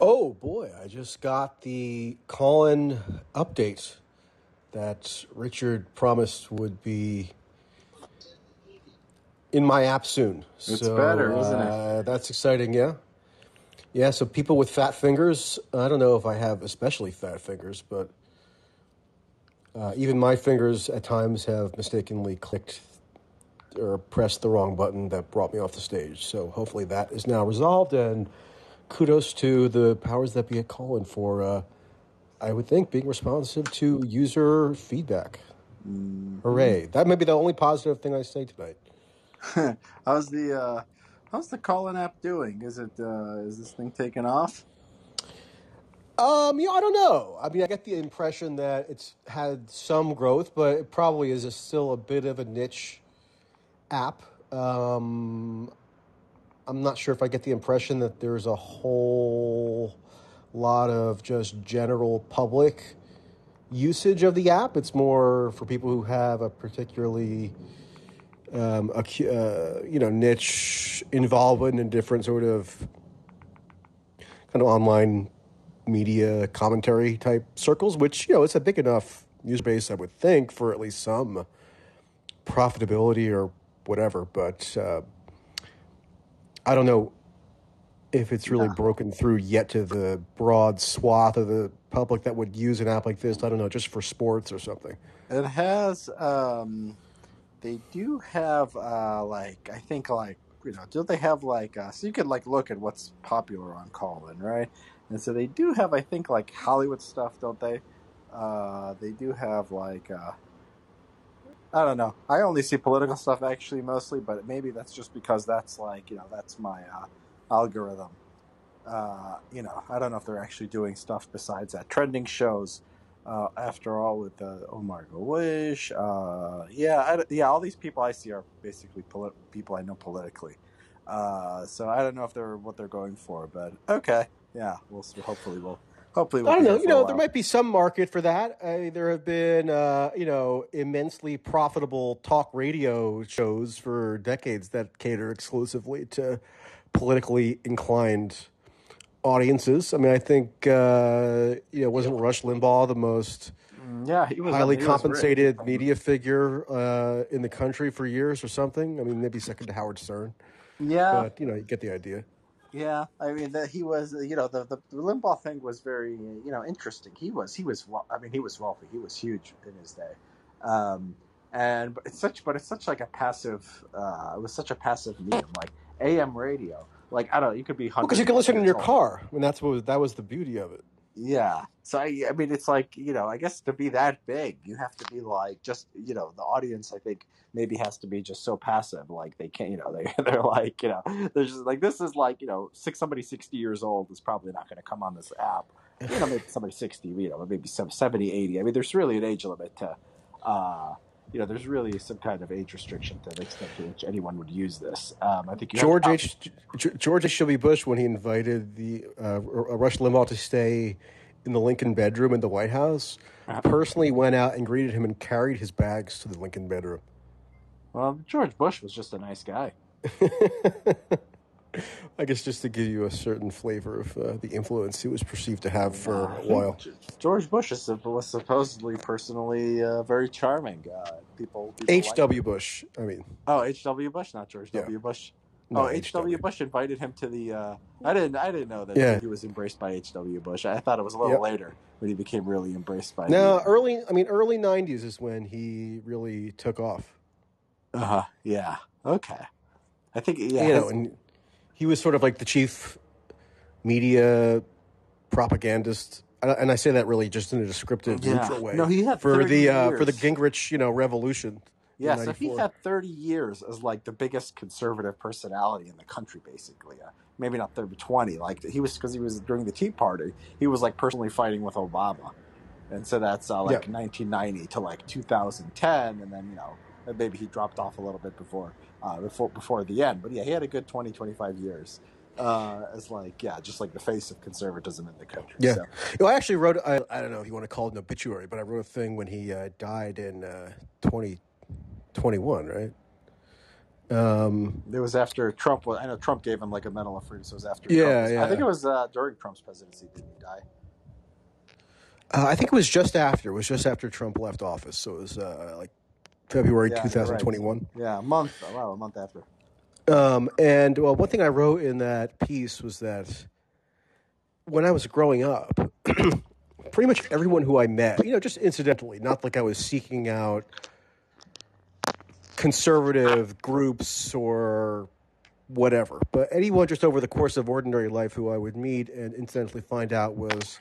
Oh boy, I just got the Callin update that Richard promised would be in my app soon. It's better, isn't it? uh, That's exciting, yeah. Yeah, so people with fat fingers, I don't know if I have especially fat fingers, but uh, even my fingers at times have mistakenly clicked or pressed the wrong button that brought me off the stage. So hopefully that is now resolved, and kudos to the powers that be at Callin for, uh, I would think, being responsive to user feedback. Hooray! That may be the only positive thing I say tonight. how's the uh, how's the Callin app doing? Is it uh, is this thing taking off? Um, you know, I don't know. I mean, I get the impression that it's had some growth, but it probably is a, still a bit of a niche app. Um, I'm not sure if I get the impression that there's a whole lot of just general public usage of the app. It's more for people who have a particularly um, acu- uh, you know niche involvement in different sort of kind of online media commentary type circles, which you know it's a big enough user base, I would think, for at least some profitability or whatever. But uh, I don't know if it's really Yeah. broken through yet to the broad swath of the public that would use an app like this. I don't know, just for sports or something. It has. Um, they do have uh, like I think like you know don't they have like uh, so you could like look at what's popular on Callin, right? And so they do have I think like Hollywood stuff, don't they? Uh, they do have like uh, I don't know. I only see political stuff actually mostly, but maybe that's just because that's like you know that's my uh, algorithm. Uh, you know, I don't know if they're actually doing stuff besides that. Trending shows, uh, after all, with uh, Omar Wish. Uh, yeah, I, yeah, all these people I see are basically polit- people I know politically. Uh, so I don't know if they're what they're going for, but okay, yeah, we'll. Hopefully, we'll hopefully we'll I don't know. You know, there might be some market for that. I, there have been, uh, you know, immensely profitable talk radio shows for decades that cater exclusively to politically inclined audiences. I mean, I think, uh, you know, wasn't Rush Limbaugh the most Mm, Yeah, he was highly he was rich. compensated media figure uh, in the country for years or something? I mean, maybe second to Howard Stern, Yeah, but you know, you get the idea. Yeah, I mean that he was, you know, the, the the Limbaugh thing was very, you know, interesting. He was, he was, I mean, he was wealthy. He was huge in his day, um, and but it's such, but it's such like a passive. Uh, it was such a passive medium, like AM radio. Like I don't, know, you could be Because hundreds you can of listen in your old. car. I mean, that's what was, that was the beauty of it. Yeah. So I, I mean, it's like you know, I guess to be that big, you have to be like just you know, the audience. I think maybe has to be just so passive, like they can't, you know, they they're like you know, they're just like this is like you know, six somebody sixty years old is probably not going to come on this app. You know, maybe somebody sixty, you know, maybe some 70, 80. I mean, there's really an age limit to. uh you know, there's really some kind of age restriction to the extent to which anyone would use this. Um, I think George to- H. G- George H. W. Bush, when he invited the uh, Rush Limbaugh to stay in the Lincoln bedroom in the White House, Uh-huh. personally went out and greeted him and carried his bags to the Lincoln bedroom. Well, George Bush was just a nice guy. I guess just to give you a certain flavor of uh, the influence he was perceived to have for a while. George Bush is, was supposedly personally uh, very charming. Uh, people, people H. like- W. Bush. I mean, Oh, H. W. Bush, not George Yeah. W. Bush. no, oh, H. W. Bush invited him to the. Uh, I didn't. I didn't know that Yeah. he was embraced by H. W. Bush. I thought it was a little Yep. later when he became really embraced by. No, early. I mean, early '90s is when he really took off. Uh huh. Yeah. Okay. I think. Yeah. you know, and he was sort of like the chief media propagandist, and I- say that really just in a descriptive, Yeah. neutral way. No, he had for 30 the uh, for the. Gingrich, you know, revolution. Yeah, so he had 30 years as like the biggest conservative personality in the country, basically. Uh, maybe not 30, but 20. Like he was because he was during the Tea Party. He was like personally fighting with Obama, and so that's uh, like Yeah. 1990 to like 2010, and then you know maybe he dropped off a little bit before uh, before before the end. But yeah, he had a good 20, 25 years uh, as like yeah, just like the face of conservatism in the country. Yeah. So, You know, I actually wrote. I, I don't know if you want to call it an obituary, but I wrote a thing when he uh, died in uh, 2021, right? Um, It was after Trump. Was, I know Trump gave him like a Medal of Freedom. So it was after. Yeah, Trump yeah. I think it was uh, during Trump's presidency. Didn't he die? uh, I think it was just after. It was just after Trump left office. So it was uh, like February Yeah, you're right. 2021. Yeah, a month. oh, Wow, a month after. Um, and well, one thing I wrote in that piece was that when I was growing up, pretty much everyone who I met, you know, just incidentally, not like I was seeking out conservative groups or whatever, but anyone just over the course of ordinary life who I would meet and incidentally find out was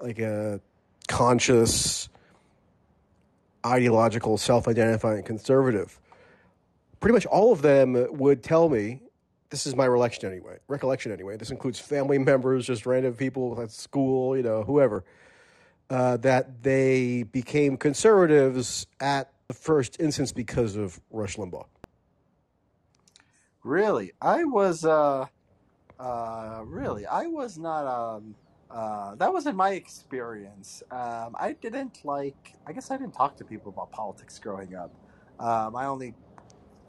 like a conscious, ideological, self identifying conservative pretty much all of them would tell me this is my recollection anyway recollection anyway this includes family members just random people at school you know whoever uh, that they became conservatives at the first instance because of rush limbaugh Really, I was. Uh, uh, really, I was not. Um, uh, that wasn't my experience. Um, I didn't like. I guess I didn't talk to people about politics growing up. Um, I only,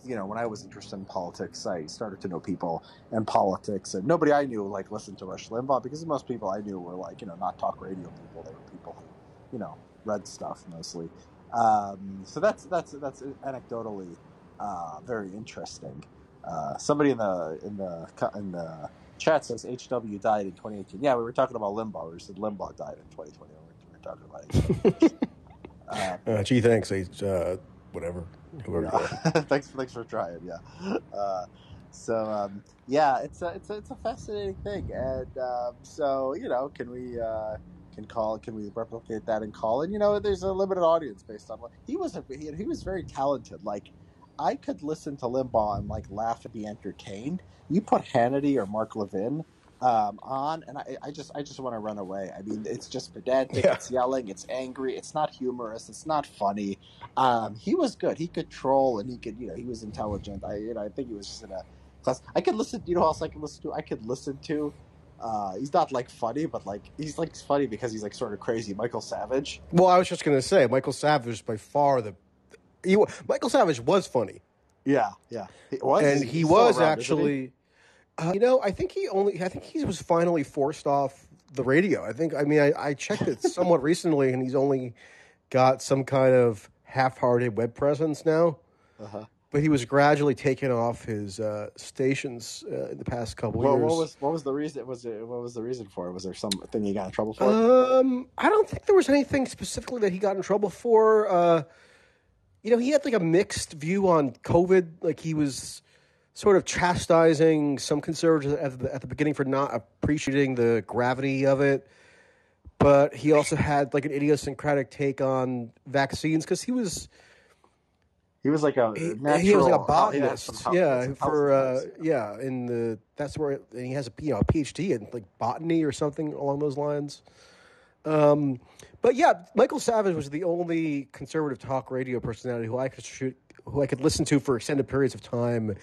you know, when I was interested in politics, I started to know people in politics, and nobody I knew like listened to Rush Limbaugh because most people I knew were like, you know, not talk radio people. They were people who, you know, read stuff mostly. Um, so that's that's that's anecdotally uh, very interesting. Uh, somebody in the in the in the chat says HW died in 2018. Yeah, we were talking about Limbaugh. We said Limbaugh died in 2020. We were talking about it. Uh, uh, gee thanks uh, whatever whoever yeah. thanks, thanks for trying. Yeah. Uh, so um, yeah, it's a it's a, it's a fascinating thing, and um, so you know, can we uh, can call can we replicate that and call? And you know, there's a limited audience based on what he was. A, he, he was very talented. Like I could listen to Limbaugh and like laugh and be entertained. You put Hannity or Mark Levin um, on, and I, I just I just want to run away. I mean, it's just pedantic. Yeah. It's yelling. It's angry. It's not humorous. It's not funny. Um, he was good. He could troll, and he could you know he was intelligent. I you know I think he was just in a class. I could listen. You know else I could listen to? I could listen to. Uh, he's not like funny, but like he's like funny because he's like sort of crazy. Michael Savage. well i was just going to say michael savage is by far the he, michael savage was funny Yeah, yeah. He was, and he was around, actually uh, you know i think he only i think he was finally forced off the radio i think i mean i, I checked it somewhat recently and he's only got some kind of half-hearted web presence now Uh-huh. but he was gradually taken off his uh, stations uh, in the past couple Well, years what was what was the reason? Was it what was the reason for it? Was there something he got in trouble for? Um, I don't think there was anything specifically that he got in trouble for. You know, he had like a mixed view on COVID. Like he was sort of chastising some conservatives at the, at the beginning for not appreciating the gravity of it. But he also had like an idiosyncratic take on vaccines because he was he was like a he, natural. he was like a botanist. health- yeah, for uh, yeah, in the that's where and he has a you know a PhD in like botany or something along those lines. Um, but yeah, Michael Savage was the only conservative talk radio personality who I could shoot, who I could listen to for extended periods of time,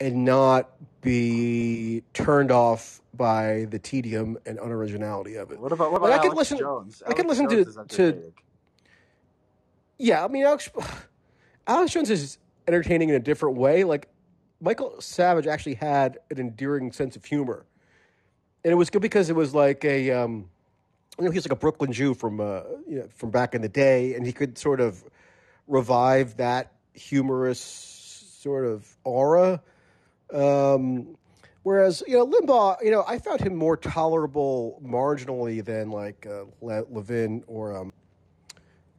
and not be turned off by the tedium and unoriginality of it. What about what about Like, I could Alex listen- Jones? I could listen to- Jones to- entertaining. Yeah, I mean, Alex, Alex Jones is entertaining in a different way. Like Michael Savage actually had an endearing sense of humor, and it was good because it was like a, um, you know, he's like a Brooklyn Jew from, uh, you know, from back in the day, and he could sort of revive that humorous sort of aura. Um, whereas, you know, Limbaugh, you know, I found him more tolerable marginally than like uh, Le- Levin or um,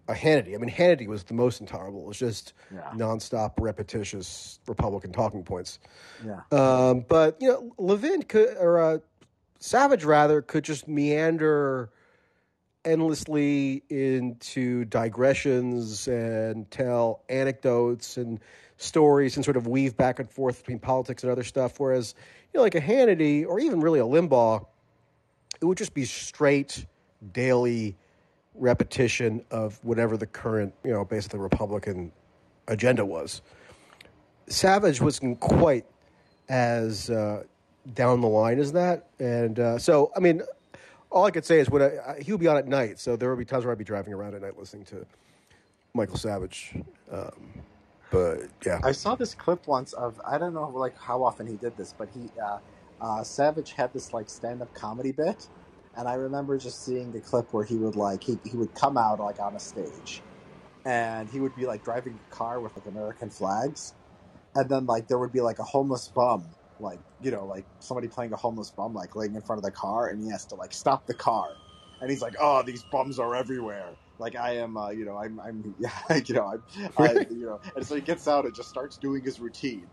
a Hannity. I mean, Hannity was the most intolerable. It was just Yeah. nonstop, repetitious Republican talking points. Yeah. Um, but you know, Levin could or uh, Savage rather could just meander endlessly into digressions and tell anecdotes and stories and sort of weave back and forth between politics and other stuff. Whereas, you know, like a Hannity or even really a Limbaugh, it would just be straight daily repetition of whatever the current, you know, basically Republican agenda was. Savage wasn't quite as uh, down the line as that, and uh, so I mean, all I could say is I, he would be on at night, so there would be times where I'd be driving around at night listening to Michael Savage. Um, but yeah. I saw this clip once of I don't know like how often he did this, but he uh, uh, Savage had this like stand up comedy bit, and I remember just seeing the clip where he would like he he would come out like on a stage, and he would be like driving a car with like American flags, and then like there would be like a homeless bum like you know like somebody playing a homeless bum like laying in front of the car, and he has to like stop the car, and he's like, oh these bums are everywhere. Like I am, uh, you know, I'm, I'm, yeah, you know, I'm, I, you know, and so he gets out and just starts doing his routine,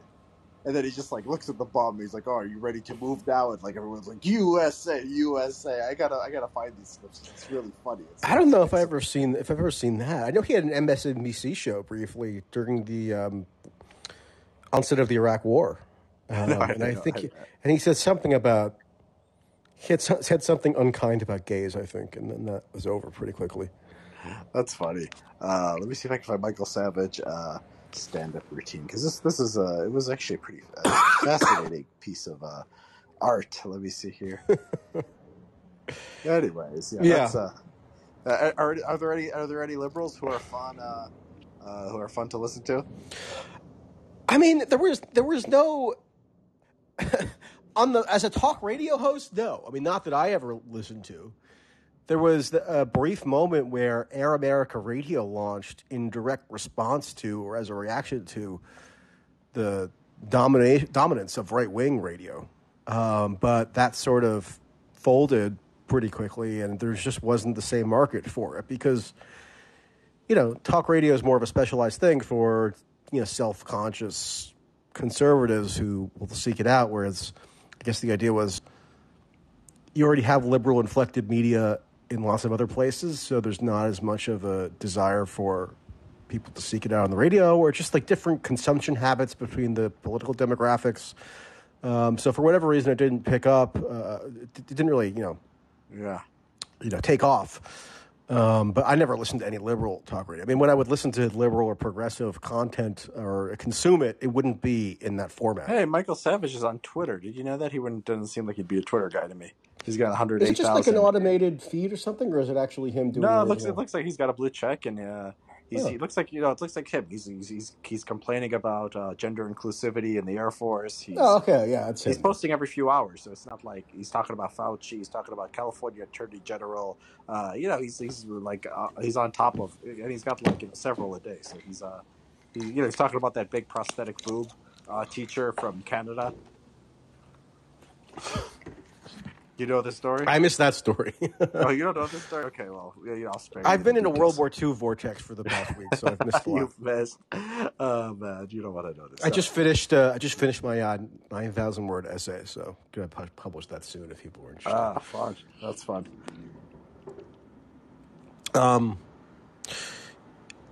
and then he just like looks at the bum. And he's like, "Oh, are you ready to move now?" And like everyone's like, "USA, USA." I gotta, I gotta find these clips. It's really funny. It's, I don't know if I've ever seen if I've ever seen that. I know he had an MSNBC show briefly during the um, onset of the Iraq War, um, I and I think, he, and he said something about he had said something unkind about gays. I think, and then that was over pretty quickly. That's funny. Uh, let me see if I can find Michael Savage uh, stand-up routine because this, this is uh, it was actually a pretty uh, fascinating piece of uh, art. Let me see here. Anyways, yeah, Yeah. That's, are, are there any are there any liberals who are fun uh, uh, who are fun to listen to? I mean, there was there was no on the as a talk radio host. No, I mean not that I ever listened to. There was a brief moment where Air America Radio launched in direct response to or as a reaction to the domina- dominance of right wing radio, um, but that sort of folded pretty quickly, and there just wasn't the same market for it because you know, talk radio is more of a specialized thing for you know self-conscious conservatives who will seek it out. Whereas, I guess the idea was you already have liberal inflected media in lots of other places, so there's not as much of a desire for people to seek it out on the radio, or just like different consumption habits between the political demographics. Um, so for whatever reason, it didn't pick up. Uh, it, it didn't really, you know, Yeah, you know, take off. Um, but I never listened to any liberal talk radio. I mean, when I would listen to liberal or progressive content or consume it, it wouldn't be in that format. Hey, Michael Savage is on Twitter. Did you know that? He wouldn't doesn't seem like he'd be a Twitter guy to me. He's got Is 108,000. it just like an automated feed or something, or is it actually him doing? No, it looks it looks like he's got a blue check, and uh, he's, Oh. he looks like you know it looks like him. He's he's he's, he's complaining about uh, gender inclusivity in the Air Force. He's, Oh, okay, yeah, it's He's him. posting every few hours, so it's not like he's talking about Fauci. He's talking about California Attorney General. Uh, you know, he's he's like uh, he's on top of, and he's got like you know, several a day. So he's uh, he, you know, he's talking about that big prosthetic boob uh, teacher from Canada. You know the story? I missed that story. oh, you don't know this story? Okay, well, yeah, yeah, I'll spare I've been in a. World War II vortex for the past week, so I've missed a lot. You've missed. Oh man, you don't want to know this. I stuff. just finished. Uh, I just finished my uh, nine thousand word essay, so gonna pu- publish that soon if people are interested. ah fun. That's fun. Um,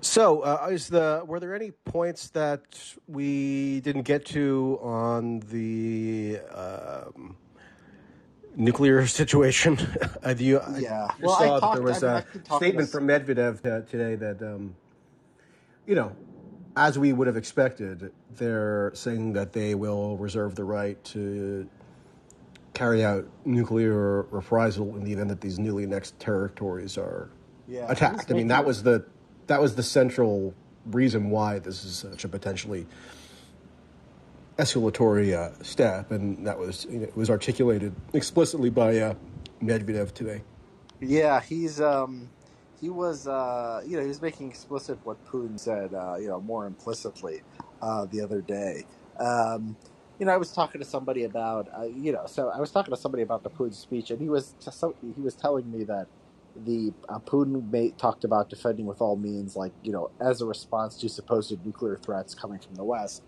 so, uh, is the were there any points that we didn't get to on the um, nuclear situation? you, I Yeah. just Well, I saw that there was I mean, a I've been talking statement from Medvedev uh, today that um, you know, as we would have expected, they're saying that they will reserve the right to carry out nuclear reprisal in the event that these newly annexed territories are Yeah, attacked. I mean, that was the that was the central reason why this is such a potentially escalatory uh, step, and that was you know, it was articulated explicitly by uh, Medvedev today. Yeah, he's um he was uh you know he was making explicit what Putin said uh you know more implicitly uh the other day. Um you know, I was talking to somebody about, uh, you know, so I was talking to somebody about the Putin speech, and he was t- so, he was telling me that the uh, Putin talked about defending with all means, like you know, as a response to supposed nuclear threats coming from the West.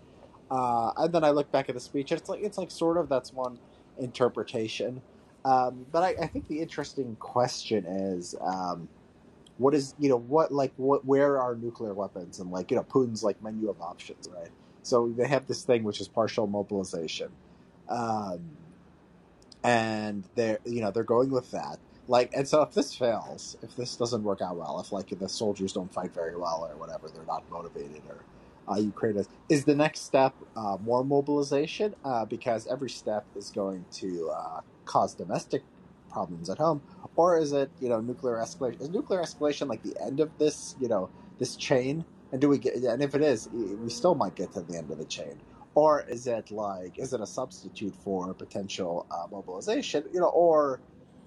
Uh, and then I look back at the speech, and it's like it's like sort of that's one interpretation. Um, but I, I think the interesting question is, um, what is you know what like what where are nuclear weapons and like you know Putin's like menu of options, right? So they have this thing which is partial mobilization, um, and they're you know they're going with that. Like, and so if this fails, if this doesn't work out well, if like the soldiers don't fight very well or whatever, they're not motivated or uh, Ukraine is, is the next step uh, more mobilization uh, because every step is going to uh, cause domestic problems at home, or is it you know nuclear escalation? Is nuclear escalation like the end of this you know this chain And do we get? And if it is, we still might get to the end of the chain. Or is it like? Is it a substitute for potential uh, mobilization? You know, or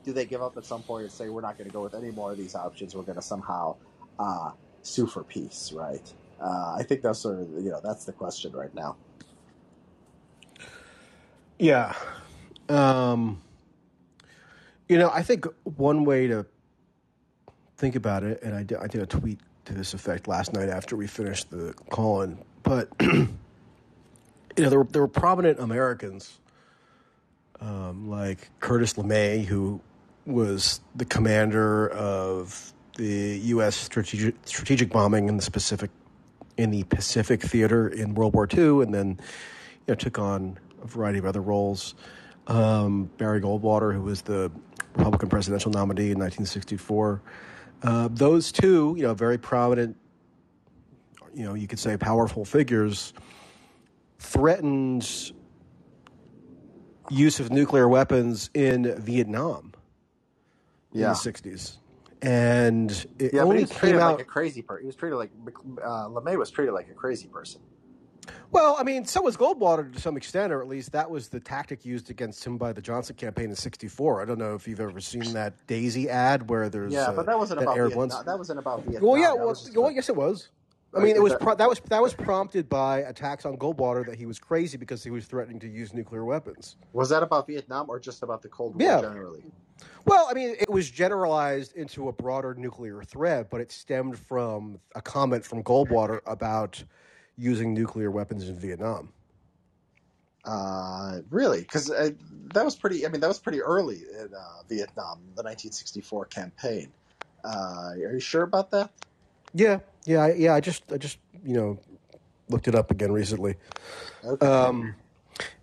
do they give up at some point and say we're not going to go with any more of these options? We're going to somehow uh, sue for peace, right? Uh, I think that's sort of you know that's the question right now. Yeah. Um, you know, I think one way to think about it, and I did, I did a tweet to this effect last night after we finished the call in, but you know, there were, there were prominent Americans um, like Curtis LeMay, who was the commander of the U.S. strategic strategic bombing in the Pacific in the Pacific theater in World War II, and then you know took on a variety of other roles. Um, Barry Goldwater, who was the Republican presidential nominee in 1964. Uh, those two, you know, very prominent, you know, you could say powerful figures, threatened use of nuclear weapons in Vietnam in the Yeah, 60s. And it yeah, but he only was came treated like a crazy person. He was treated like uh, LeMay was treated like a crazy person. well, I mean, so was Goldwater to some extent, or at least that was the tactic used against him by the Johnson campaign in 64. I don't know if you've ever seen that Daisy ad where there's Yeah, but uh, that wasn't that about aired Vietnam. once. That wasn't about Well, yeah, Vietnam. That well, was just well, a, yes, it was. I mean, it was that. pro- that was that was prompted by attacks on Goldwater that he was crazy because he was threatening to use nuclear weapons. Was that about Vietnam or just about the Cold War Yeah. generally? Well, I mean, it was generalized into a broader nuclear threat, but it stemmed from a comment from Goldwater about using nuclear weapons in Vietnam. Uh, really? Because uh, that was pretty. I mean, that was pretty early in uh, Vietnam, the 1964 campaign. Uh, are you sure about that? Yeah, yeah, I, yeah. I just, I just, you know, looked it up again recently, Okay. um,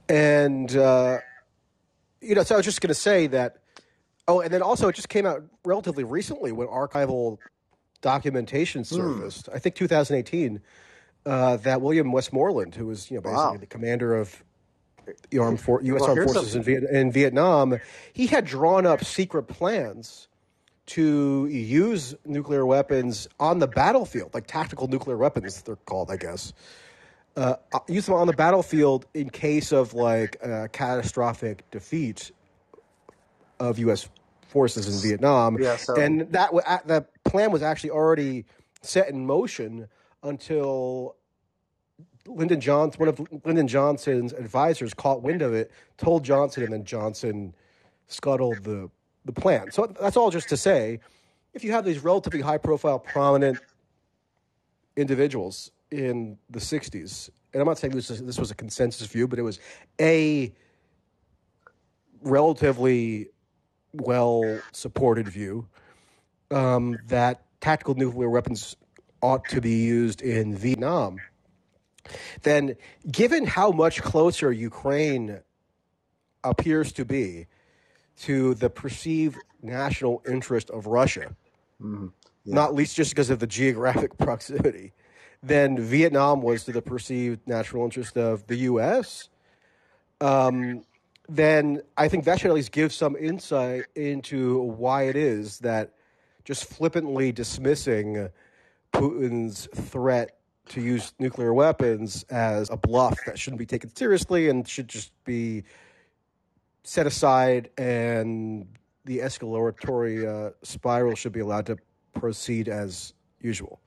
and uh, you know, so I was just going to say that. Oh, and then also, it just came out relatively recently when archival documentation Hmm. surfaced. I think 2018. Uh, that William Westmoreland, who was you know basically Wow. the commander of the armed for, U.S. Well, armed forces in, Viet, in Vietnam, he had drawn up secret plans to use nuclear weapons on the battlefield, like tactical nuclear weapons, they're called, I guess. Uh, use them on the battlefield in case of like a catastrophic defeat of U.S. forces in Vietnam, yeah. So and that that plan was actually already set in motion until Lyndon Johnson, one of Lyndon Johnson's advisors, caught wind of it, told Johnson, and then Johnson scuttled the the plan. So that's all just to say, if you have these relatively high profile, prominent individuals in the '60s, and I'm not saying this is, this was a consensus view, but it was a relatively well supported view um, that tactical nuclear weapons ought to be used in Vietnam, then given how much closer Ukraine appears to be to the perceived national interest of Russia, mhm. yeah. not least just because of the geographic proximity, then Vietnam was to the perceived national interest of the U.S., um, then I think that should at least give some insight into why it is that just flippantly dismissing Putin's threat to use nuclear weapons as a bluff that shouldn't be taken seriously and should just be set aside, and the escalatory uh, spiral should be allowed to proceed as usual.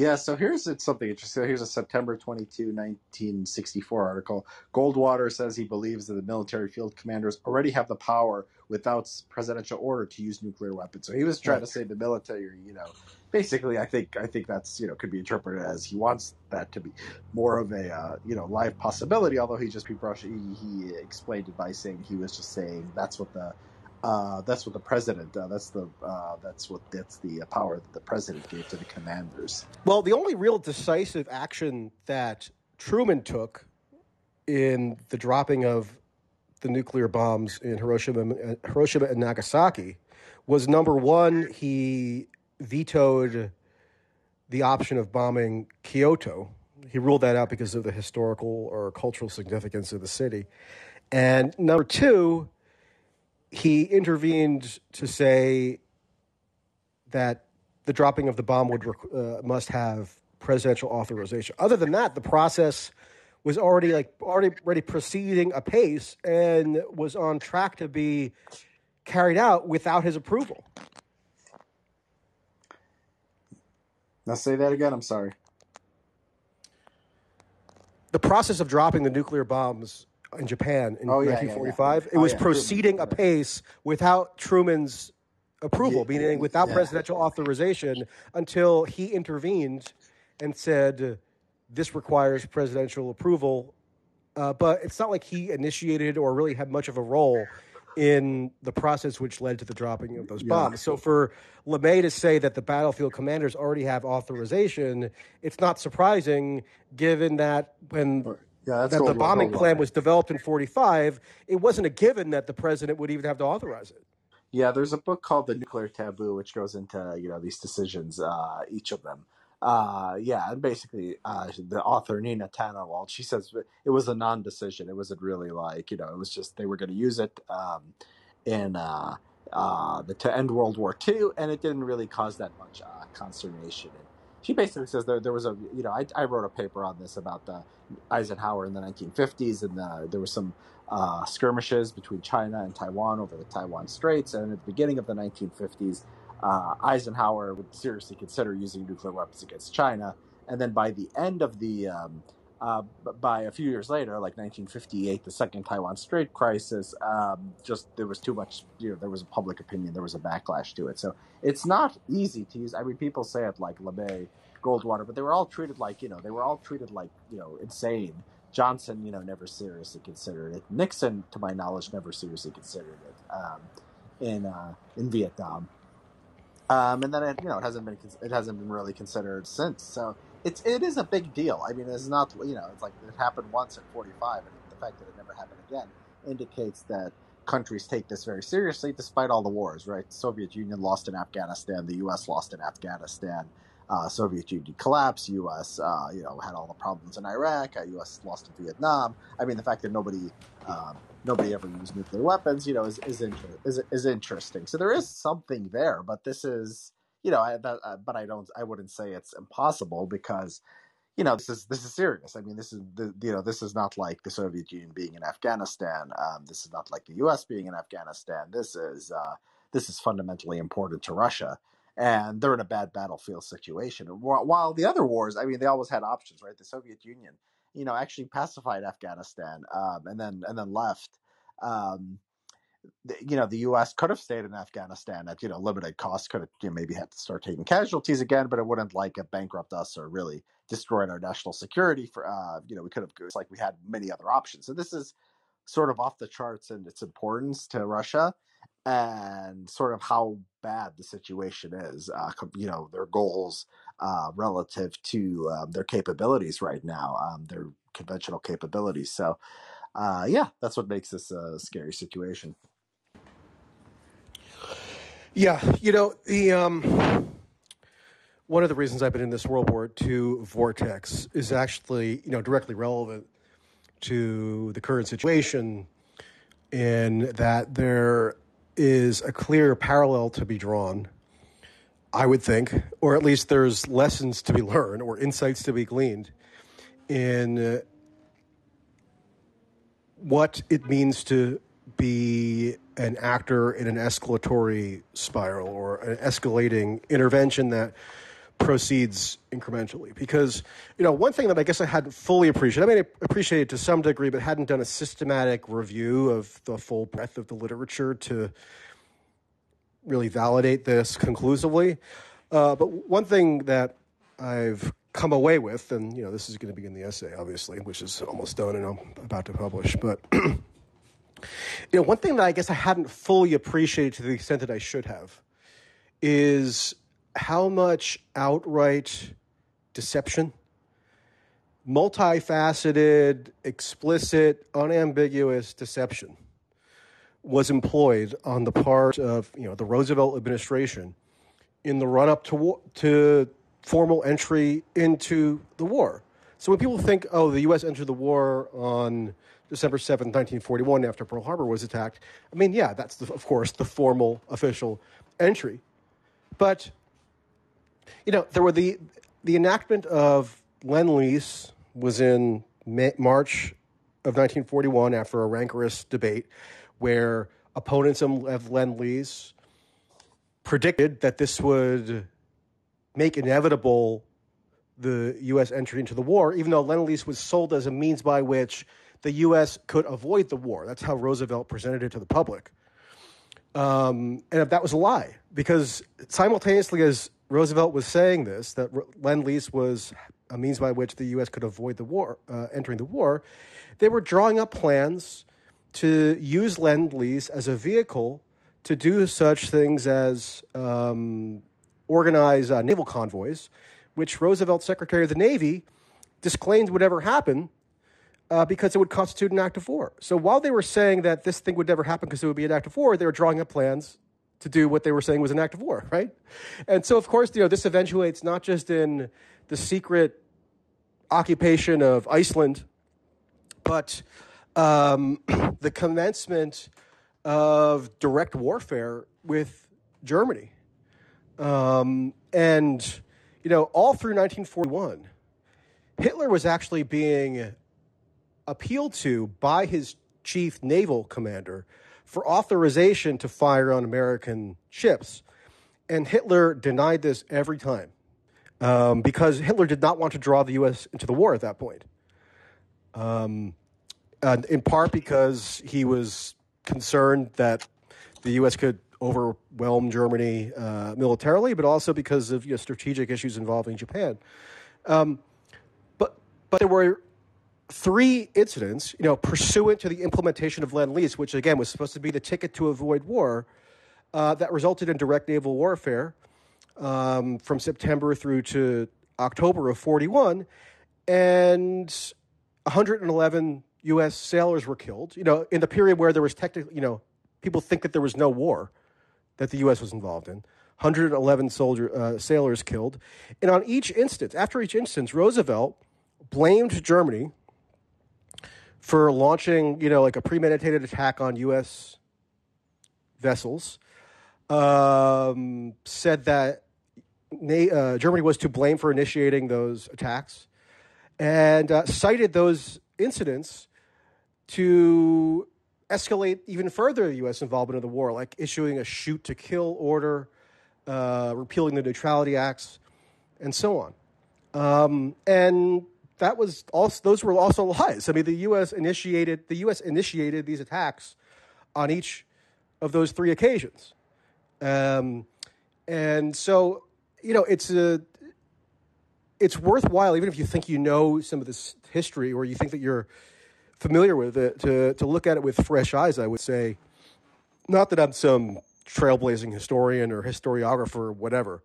Yeah, so here's it's something interesting. Here's a September 22, 1964 article. Goldwater says he believes that the military field commanders already have the power without presidential order to use nuclear weapons. So he was trying to say the military, you know, basically I think I think that's, you know, could be interpreted as he wants that to be more of a uh, you know, live possibility, although he just he, he explained it by saying he was just saying that's what the uh, that's what the president. Uh, that's the. Uh, that's what. That's the power that the president gave to the commanders. Well, the only real decisive action that Truman took in the dropping of the nuclear bombs in Hiroshima, Hiroshima and Nagasaki was number one, he vetoed the option of bombing Kyoto. He ruled that out because of the historical or cultural significance of the city. And number two, he intervened to say that the dropping of the bomb would uh, must have presidential authorization. Other than that, the process was already like already already proceeding apace and was on track to be carried out without his approval. Now say that again. I'm sorry. The process of dropping the nuclear bombs in Japan in Oh, yeah, yeah, 1945, yeah. it Oh, was yeah, proceeding Truman, apace without Truman's approval, meaning without presidential authorization until he intervened and said, this requires presidential approval. Uh, but it's not like he initiated or really had much of a role in the process which led to the dropping of those bombs. So for LeMay to say that the battlefield commanders already have authorization, it's not surprising given that when Yeah, that the bombing plan was developed in 45, it wasn't a given that the president would even have to authorize it. Yeah, there's a book called The Nuclear Taboo, which goes into you know these decisions, uh, each of them. Uh, yeah, and basically, uh, the author Nina Tannenwald, she says it was a non-decision. It wasn't really like you know, it was just they were going to use it um, in uh, uh, the to end World War II, and it didn't really cause that much uh, consternation. And she basically says there there was a you know I, I wrote a paper on this about the Eisenhower in the 1950s, and uh there was some uh, skirmishes between China and Taiwan over the Taiwan Straits. And at the beginning of the 1950s, uh, Eisenhower would seriously consider using nuclear weapons against China. And then by the end of the, um, uh, b- by a few years later, like 1958, the second Taiwan Strait crisis, um, just there was too much, you know, there was a public opinion, there was a backlash to it. So it's not easy to use. I mean, people say it like LeMay, Goldwater, but they were all treated like, you know, they were all treated like, you know, insane. Johnson, you know, never seriously considered it. Nixon, to my knowledge, never seriously considered it um, in uh, in Vietnam. Um, and then it, you know, it hasn't been it hasn't been really considered since. So it's it is a big deal. I mean, it's not you know, it's like it happened once in '45, and the fact that it never happened again indicates that countries take this very seriously, despite all the wars. Right? The Soviet Union lost in Afghanistan. The U.S. lost in Afghanistan. Uh, Soviet Union collapsed. U.S. Uh, you know had all the problems in Iraq. Uh, U.S. lost in Vietnam. I mean, the fact that nobody um, nobody ever used nuclear weapons, you know, is is, inter- is is interesting. So there is something there, but this is you know, I, that, uh, but I don't, I wouldn't say it's impossible because you know this is this is serious. I mean, this is the you know this is not like the Soviet Union being in Afghanistan. Um, this is not like the U.S. being in Afghanistan. This is uh, this is fundamentally important to Russia, and they're in a bad battlefield situation. While the other wars, I mean, they always had options, right? The Soviet Union, you know, actually pacified Afghanistan, um, and then and then left. Um, you know, the U.S. could have stayed in Afghanistan at you know limited cost. Could have you know, maybe had to start taking casualties again, but it wouldn't like uh, bankrupt us or really destroyed our national security. For uh, you know, we could have it's like we had many other options. So this is sort of off the charts in its importance to Russia and sort of how bad the situation is. Uh, you know, their goals uh, relative to um, their capabilities right now, um, their conventional capabilities. So. Uh, yeah, that's what makes this a scary situation. Yeah, you know the um, one of the reasons I've been in this World War II vortex is actually you know directly relevant to the current situation, in that there is a clear parallel to be drawn. I would think, or at least there's lessons to be learned or insights to be gleaned in uh, what it means to be an actor in an escalatory spiral or an escalating intervention that proceeds incrementally. Because, you know, one thing that I guess I hadn't fully appreciated, I mean, I appreciated to some degree, but hadn't done a systematic review of the full breadth of the literature to really validate this conclusively. Uh, but one thing that I've come away with, and you know, this is going to be in the essay, obviously, which is almost done and I'm about to publish. But you know, one thing that I guess I hadn't fully appreciated to the extent that I should have is how much outright deception, multifaceted, explicit, unambiguous deception was employed on the part of you know the Roosevelt administration in the run up to to formal entry into the war. So when people think, oh, the U.S. entered the war on December seventh, 1941, after Pearl Harbor was attacked, I mean, yeah, that's the, of course the formal official entry. But you know, there were the the enactment of Lend Lease was in Ma- March of 1941 after a rancorous debate where opponents of Lend Lease predicted that this would make inevitable the U.S. entry into the war, even though Lend Lease was sold as a means by which the U.S. could avoid the war. That's how Roosevelt presented it to the public. Um, and that was a lie, because simultaneously as Roosevelt was saying this, that Lend Lease was a means by which the U.S. could avoid the war, uh, entering the war, they were drawing up plans to use Lend Lease as a vehicle to do such things as um, organize uh, naval convoys, which Roosevelt's Secretary of the Navy disclaimed would ever happen uh, because it would constitute an act of war. So while they were saying that this thing would never happen because it would be an act of war, they were drawing up plans to do what they were saying was an act of war, right? And so, of course, you know, this eventuates not just in the secret occupation of Iceland, but um, the commencement of direct warfare with Germany. Um, and, you know, all through 1941, Hitler was actually being appealed to by his chief naval commander for authorization to fire on American ships. And Hitler denied this every time um, because Hitler did not want to draw the U.S. into the war at that point. Um, in part because he was concerned that the U.S. could overwhelm Germany uh, militarily, but also because of you know, strategic issues involving Japan. Um, but but there were three incidents, you know, pursuant to the implementation of Lend Lease, which again was supposed to be the ticket to avoid war, uh, that resulted in direct naval warfare um, from September through to October of 41, and 111 U.S. sailors were killed. You know, in the period where there was technically, you know, people think that there was no war that the U.S. was involved in. 111 soldier uh, sailors killed, and on each instance, after each instance, Roosevelt blamed Germany for launching, you know, like a premeditated attack on U.S. vessels. Um, said that uh, Germany was to blame for initiating those attacks, and uh, cited those incidents to escalate even further U.S. involvement in the war, like issuing a shoot to kill order, uh, repealing the neutrality acts, and so on. Um, and that was also those were also lies. I mean, the U.S. initiated the U.S. initiated these attacks on each of those three occasions, um, and so you know it's a it's worthwhile even if you think you know some of this history or you think that you're familiar with it to to look at it with fresh eyes. I would say, not that I'm some trailblazing historian or historiographer or whatever.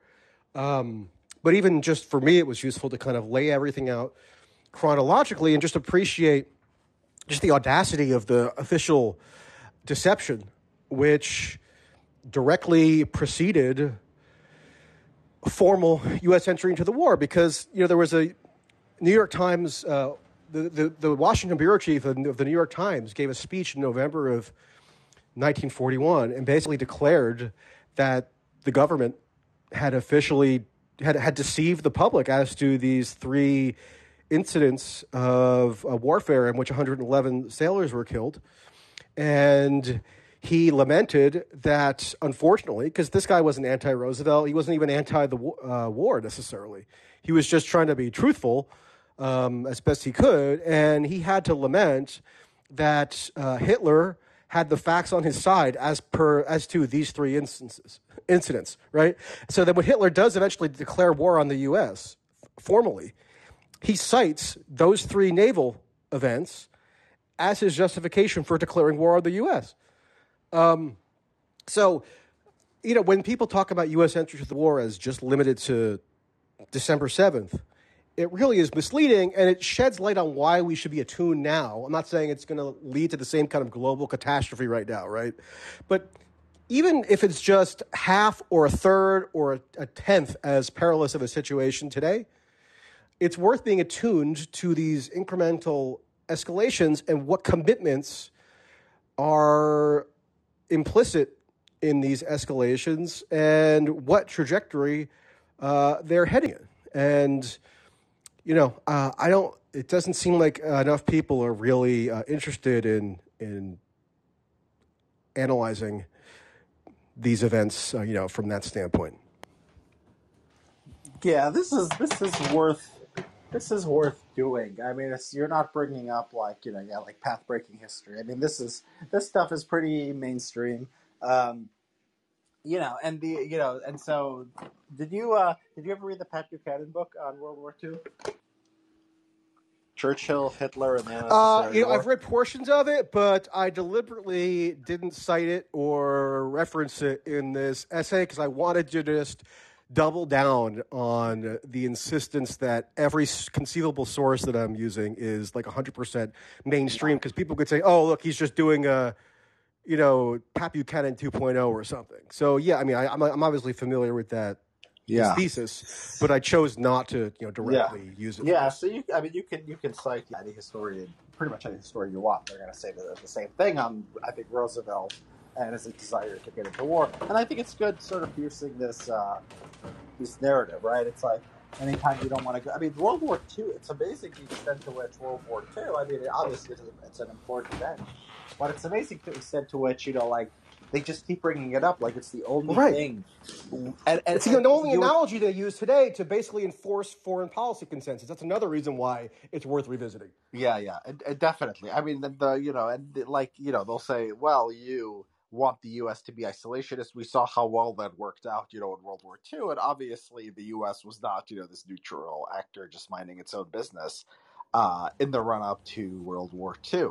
Um, but even just for me, it was useful to kind of lay everything out chronologically and just appreciate just the audacity of the official deception, which directly preceded formal U.S. entry into the war. Because you know there was a New York Times, uh, the, the, the Washington bureau chief of the New York Times gave a speech in November of 1941 and basically declared that the government had officially had had deceived the public as to these three incidents of warfare in which 111 sailors were killed. And he lamented that, unfortunately, because this guy wasn't anti Roosevelt, he wasn't even anti the uh, war necessarily. He was just trying to be truthful um, as best he could. And he had to lament that uh, Hitler had the facts on his side as per as to these three instances incidents right so that when hitler does eventually declare war on the us formally he cites those three naval events as his justification for declaring war on the U.S. Um, so, you know, when people talk about U.S. entry to the war as just limited to December 7th, it really is misleading and it sheds light on why we should be attuned now. I'm not saying it's going to lead to the same kind of global catastrophe right now, right? But even if it's just half or a third or a, a tenth as perilous of a situation today, it's worth being attuned to these incremental escalations and what commitments are implicit in these escalations and what trajectory uh, they're heading in. and you know, uh, I don't. It doesn't seem like enough people are really uh, interested in in analyzing these events, uh, you know, from that standpoint. Yeah, this is this is worth this is worth doing. I mean, it's, you're not bringing up like you know, yeah, like path breaking history. I mean, this is this stuff is pretty mainstream. Um, you know, and the you know, and so did you uh did you ever read the Pat Buchanan book on World War II? Churchill, Hitler, and the Uh, you know, I've read portions of it, but I deliberately didn't cite it or reference it in this essay because I wanted to just double down on the insistence that every conceivable source that I'm using is like 100% mainstream because people could say, oh, look, he's just doing a, you know, Pat Buchanan 2.0 or something. So, yeah, I mean, I, I'm, I'm obviously familiar with that Yeah, thesis, but I chose not to, you know, yeah, directly use it yeah. So you, I mean, you can you can cite any historian, pretty much any historian you want. They're going to say the, the same thing on I think Roosevelt and his desire to get into war. And I think it's good, sort of piercing this uh, this narrative, right? It's like anytime you don't want to go. I mean, World War II. It's amazing the extent to which World War II. I mean, it, obviously it's, it's an important event, but it's amazing the extent to which you know, like they just keep bringing it up, like it's the only Right. thing. And, and, It's the only analogy they use today to basically enforce foreign policy consensus. That's another reason why it's worth revisiting. Yeah, yeah, and, and definitely. I mean, the, the you know, and the, like you know, they'll say, "Well, you want the U.S. to be isolationist." We saw how well that worked out, you know, in World War II, and obviously the U.S. was not, you know, this neutral actor just minding its own business uh, in the run up to World War II.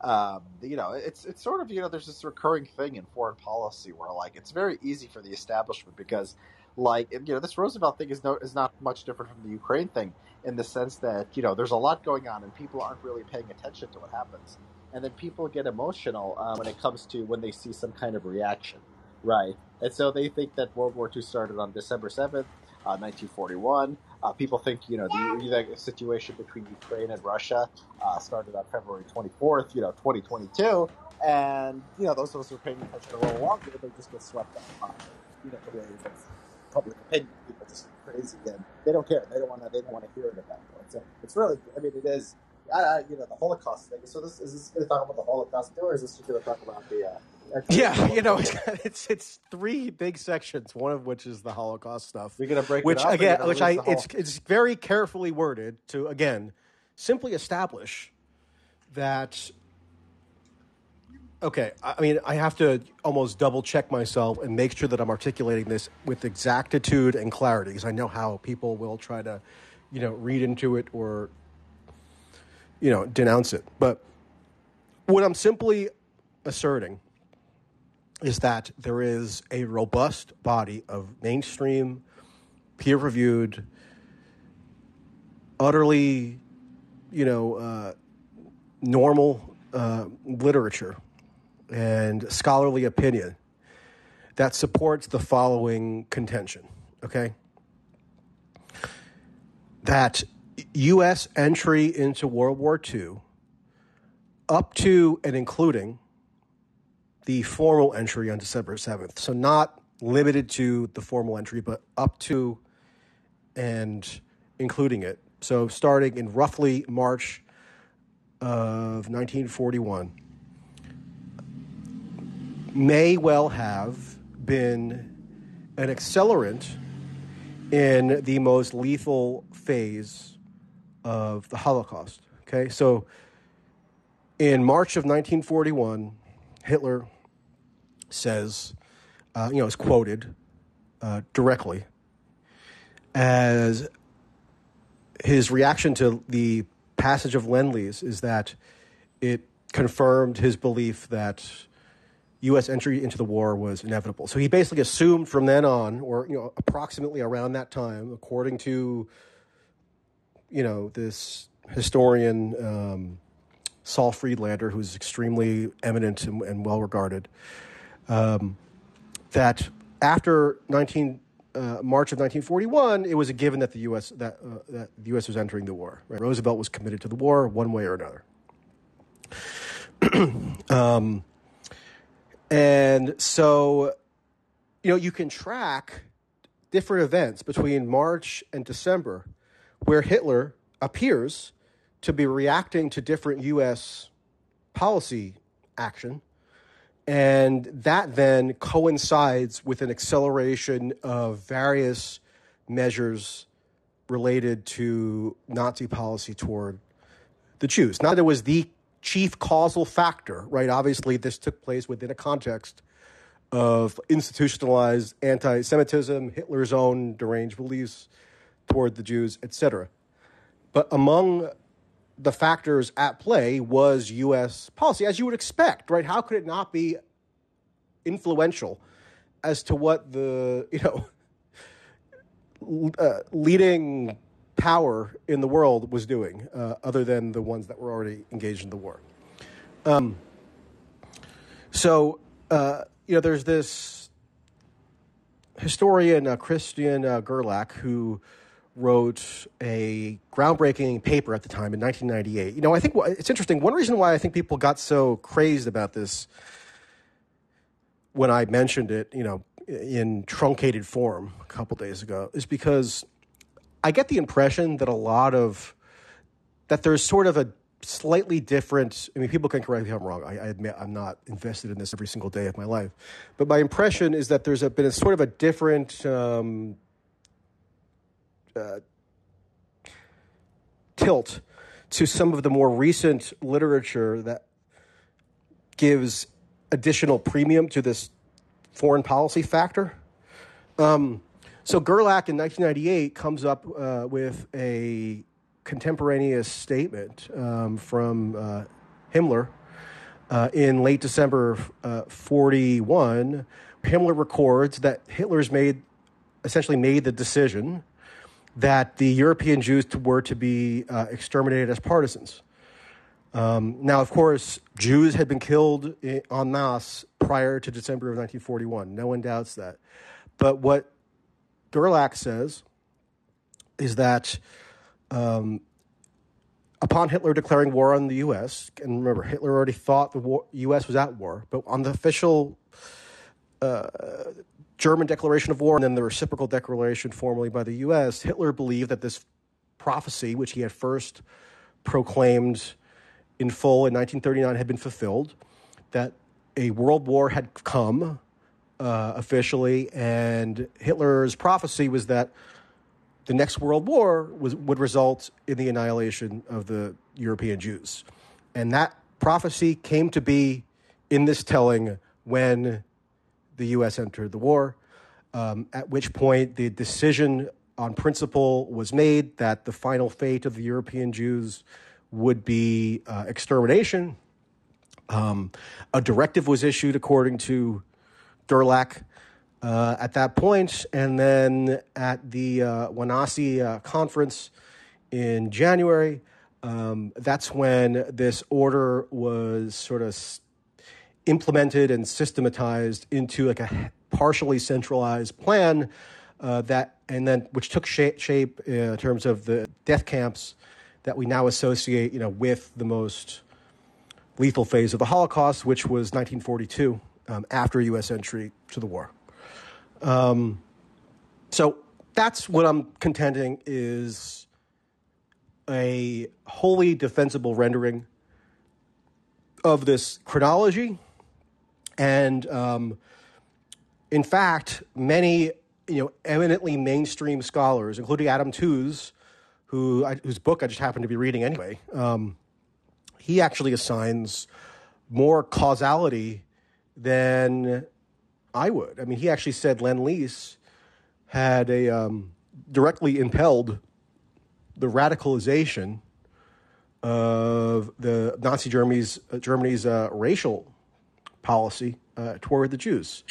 Um, you know, it's it's sort of you know, there's this recurring thing in foreign policy where like it's very easy for the establishment because. Like you know, this Roosevelt thing is no is not much different from the Ukraine thing in the sense that you know there's a lot going on and people aren't really paying attention to what happens and then people get emotional uh, when it comes to when they see some kind of reaction right? And so they think that world war ii started on december 7th uh, 1941 uh, people think you know the, the situation between ukraine and russia uh, started on february 24th you know 2022 and you know those of us who are paying attention a little longer they just get swept up by you know the way public opinion people just crazy and they don't care. They don't want to they don't want to hear it at that point so it's really i mean it is I, I, you know the holocaust thing so this is this going to talk about the holocaust too or is this just going to talk about the uh, Yeah, you know, it's it's, three big sections. One of which is the Holocaust stuff, we're going to break it which again, which I it's it's very carefully worded to again simply establish that. Okay, I mean, I have to almost double check myself and make sure that I'm articulating this with exactitude and clarity because I know how people will try to, you know, read into it or you know denounce it. But what I'm simply asserting is that there is a robust body of mainstream, peer reviewed, utterly, you know, uh, normal uh, literature and scholarly opinion that supports the following contention. Okay? That U.S. entry into World War II, up to and including the formal entry on December 7th. So, not limited to the formal entry, but up to and including it. So, starting in roughly March of 1941, may well have been an accelerant in the most lethal phase of the Holocaust. Okay, so in March of 1941, Hitler says, uh, you know, is quoted uh, directly as his reaction to the passage of Lend-Lease is that it confirmed his belief that U.S. entry into the war was inevitable. So he basically assumed from then on, or you know, approximately around that time, according to you know this historian um, Saul Friedlander, who's extremely eminent and, and well regarded, um, that after 19 uh, March of 1941, it was a given that the U.S. that uh, that the U.S. was entering the war. Right? Roosevelt was committed to the war one way or another. Um, and so, you know, you can track different events between March and December where Hitler appears to be reacting to different U.S. policy action. And that then coincides with an acceleration of various measures related to Nazi policy toward the Jews. Now, there was the chief causal factor, right? Obviously, this took place within a context of institutionalized anti Semitism, Hitler's own deranged beliefs toward the Jews, etc. But among the factors at play was U.S. policy, as you would expect, right? How could it not be influential as to what the, you know, uh, leading power in the world was doing, uh, other than the ones that were already engaged in the war. Um, so, uh, you know, there's this historian, uh, Christian uh, Gerlach, who wrote a groundbreaking paper at the time in 1998. You know, I think it's interesting. One reason why I think people got so crazed about this when I mentioned it, you know, in truncated form a couple days ago is because I get the impression that a lot of that there's sort of a slightly different. I mean, people can correct me if I'm wrong. I, I, admit I'm not invested in this every single day of my life, but my impression is that there's a, been a sort of a different um, uh, tilt to some of the more recent literature that gives additional premium to this foreign policy factor. Um, so Gerlach in 1998 comes up uh, with a contemporaneous statement um, from uh, Himmler uh, in late December uh, 41. Himmler records that Hitler's made essentially made the decision that the European Jews were to be uh, exterminated as partisans. Um, now, of course, Jews had been killed en masse prior to December of 1941. No one doubts that. But what Gerlach says is that um, upon Hitler declaring war on the U.S., and remember, Hitler already thought the war, U.S. was at war, but on the official uh, German declaration of war and then the reciprocal declaration formally by the U.S., Hitler believed that this prophecy, which he had first proclaimed in full in 1939 had been fulfilled, that a world war had come uh, officially, and Hitler's prophecy was that the next world war was, would result in the annihilation of the European Jews. And that prophecy came to be in this telling when the U.S. entered the war, um, at which point the decision on principle was made that the final fate of the European Jews would be uh, extermination. Um, a directive was issued according to Gerlach uh, at that point, and then at the uh, Wannsee uh, conference in January, um, that's when this order was sort of implemented and systematized into like a partially centralized plan uh, that, and then which took shape, shape in terms of the death camps that we now associate, you know, with the most lethal phase of the Holocaust, which was 1942, um, after U.S. entry to the war. Um, so that's what I'm contending is a wholly defensible rendering of this chronology, and um, in fact, many you know eminently mainstream scholars, including Adam Tooze, who I, whose book I just happened to be reading anyway, um, he actually assigns more causality than I would. I mean, he actually said Lend Lease had a um, directly impelled the radicalization of the Nazi Germany's uh, Germany's uh, racial policy uh, toward the Jews.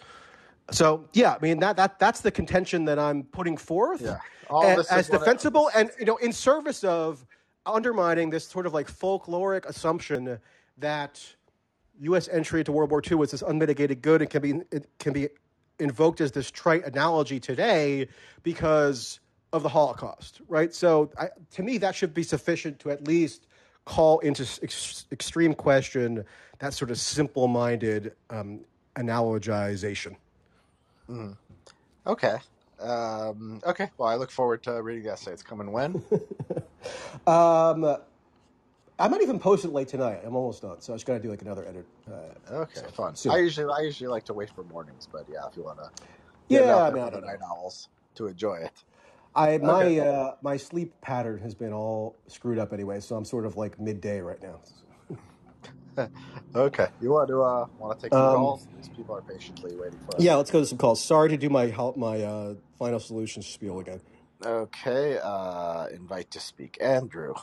So yeah, I mean that that that's the contention that I'm putting forth. Yeah as, as defensible and you know in service of undermining this sort of like folkloric assumption that U.S. entry into World War II was this unmitigated good and can be it can be invoked as this trite analogy today because of the Holocaust, right? So I, to me, that should be sufficient to at least call into ex- extreme question that sort of simple-minded um, analogization. Mm. Okay, Um, okay. Well, I look forward to reading the essay. It's coming when? um, I might even post it late tonight. I'm almost done, so I just got to do like another edit. Uh, okay, so, fun. soon. I usually I usually like to wait for mornings, but yeah, if you want to, yeah, I mean, I don't know. night owls to enjoy it. I my Okay. uh, my sleep pattern has been all screwed up anyway, so I'm sort of like midday right now. Okay. You want to uh want to take some Um, calls? These people are patiently waiting for us. Yeah, let's go to some calls. Sorry to do my help my uh, final solutions spiel again. Okay. Uh, invite to speak, Andrew.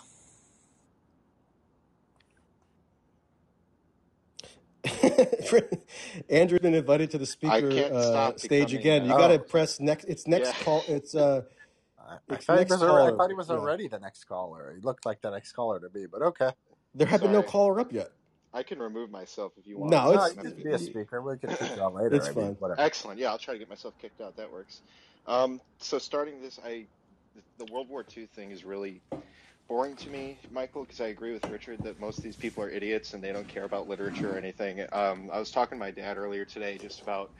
Andrew's been invited to the speaker can't uh, stop stage becoming, again. You got to Oh. press next. It's next Yeah. call. It's uh, I, I It's thought he next was. alre- I caller. thought he was Yeah. already the next caller. He looked like the next caller to me, but okay. there have been no Sorry. caller up yet. I can remove myself if you want. No, No, it's- you be a speaker. We can kick out later. It's I mean, fine. whatever. Excellent. Yeah, I'll try to get myself kicked out. That works. Um, so starting this, I the, the World War II thing is really boring to me, Michael, because I agree with Richard that most of these people are idiots and they don't care about literature or anything. Um, I was talking to my dad earlier today just about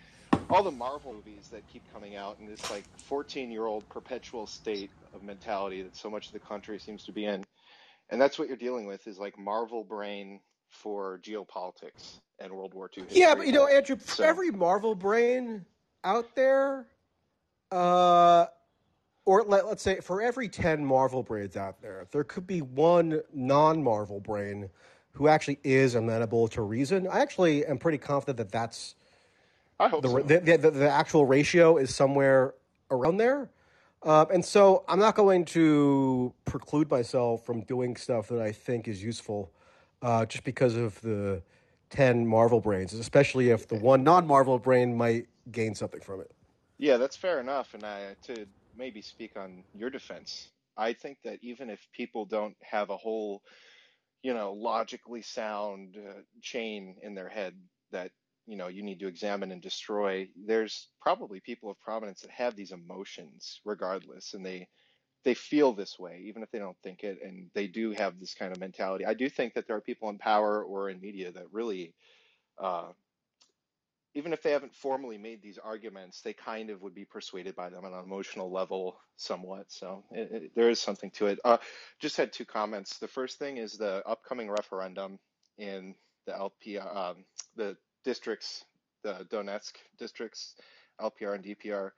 all the Marvel movies that keep coming out in this like 14 year old perpetual state of mentality that so much of the country seems to be in. And that's what you're dealing with is like Marvel brain for geopolitics and World War II history. Yeah, but you know, Andrew, for So- every Marvel brain out there, uh, or let, let's say for every 10 Marvel brains out there, there could be one non Marvel brain who actually is amenable to reason. I actually am pretty confident that that's I hope the, so. the, the, the actual ratio is somewhere around there. Uh, and so I'm not going to preclude myself from doing stuff that I think is useful uh, just because of the 10 Marvel brains, especially if the one non Marvel brain might gain something from it. Yeah, that's fair enough. And I, to maybe speak on your defense, I think that even if people don't have a whole, you know, logically sound uh, chain in their head that, you know, you need to examine and destroy, there's probably people of prominence that have these emotions regardless. And they, they feel this way, even if they don't think it. And they do have this kind of mentality. I do think that there are people in power or in media that really, uh, even if they haven't formally made these arguments, they kind of would be persuaded by them on an emotional level somewhat. So it, it, there is something to it. Uh, just had two comments. The first thing is the upcoming referendum in the LP, um, the districts, the Donetsk districts, LPR and DPR,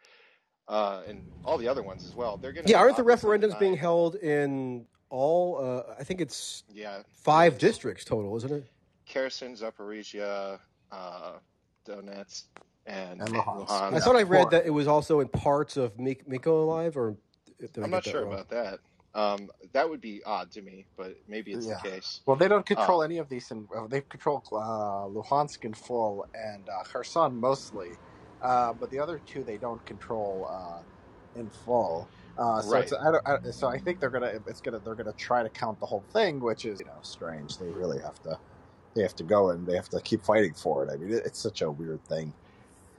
uh, and all the other ones as well. They're going to Yeah, aren't the referendums being held in all, uh, I think it's Yeah, five districts total, isn't it? Kherson, Zaporizhia, uh, Donetsk, and, And Luhansk. Luhansk. I thought I read that it was also in parts of Mik- Mykolaiv, or I I'm not sure wrong? about that. Um, that would be odd to me, but maybe it's Yeah. the case. Well, they don't control Uh, any of these. and uh, they control uh, Luhansk in full and uh, Kherson mostly, uh, but the other two they don't control uh, in full. Uh, so Right. it's, I don't, I, so I think they're gonna it's gonna they're gonna try to count the whole thing, which is you know strange. They really have to they have to go and they have to keep fighting for it. I mean, it, it's such a weird thing.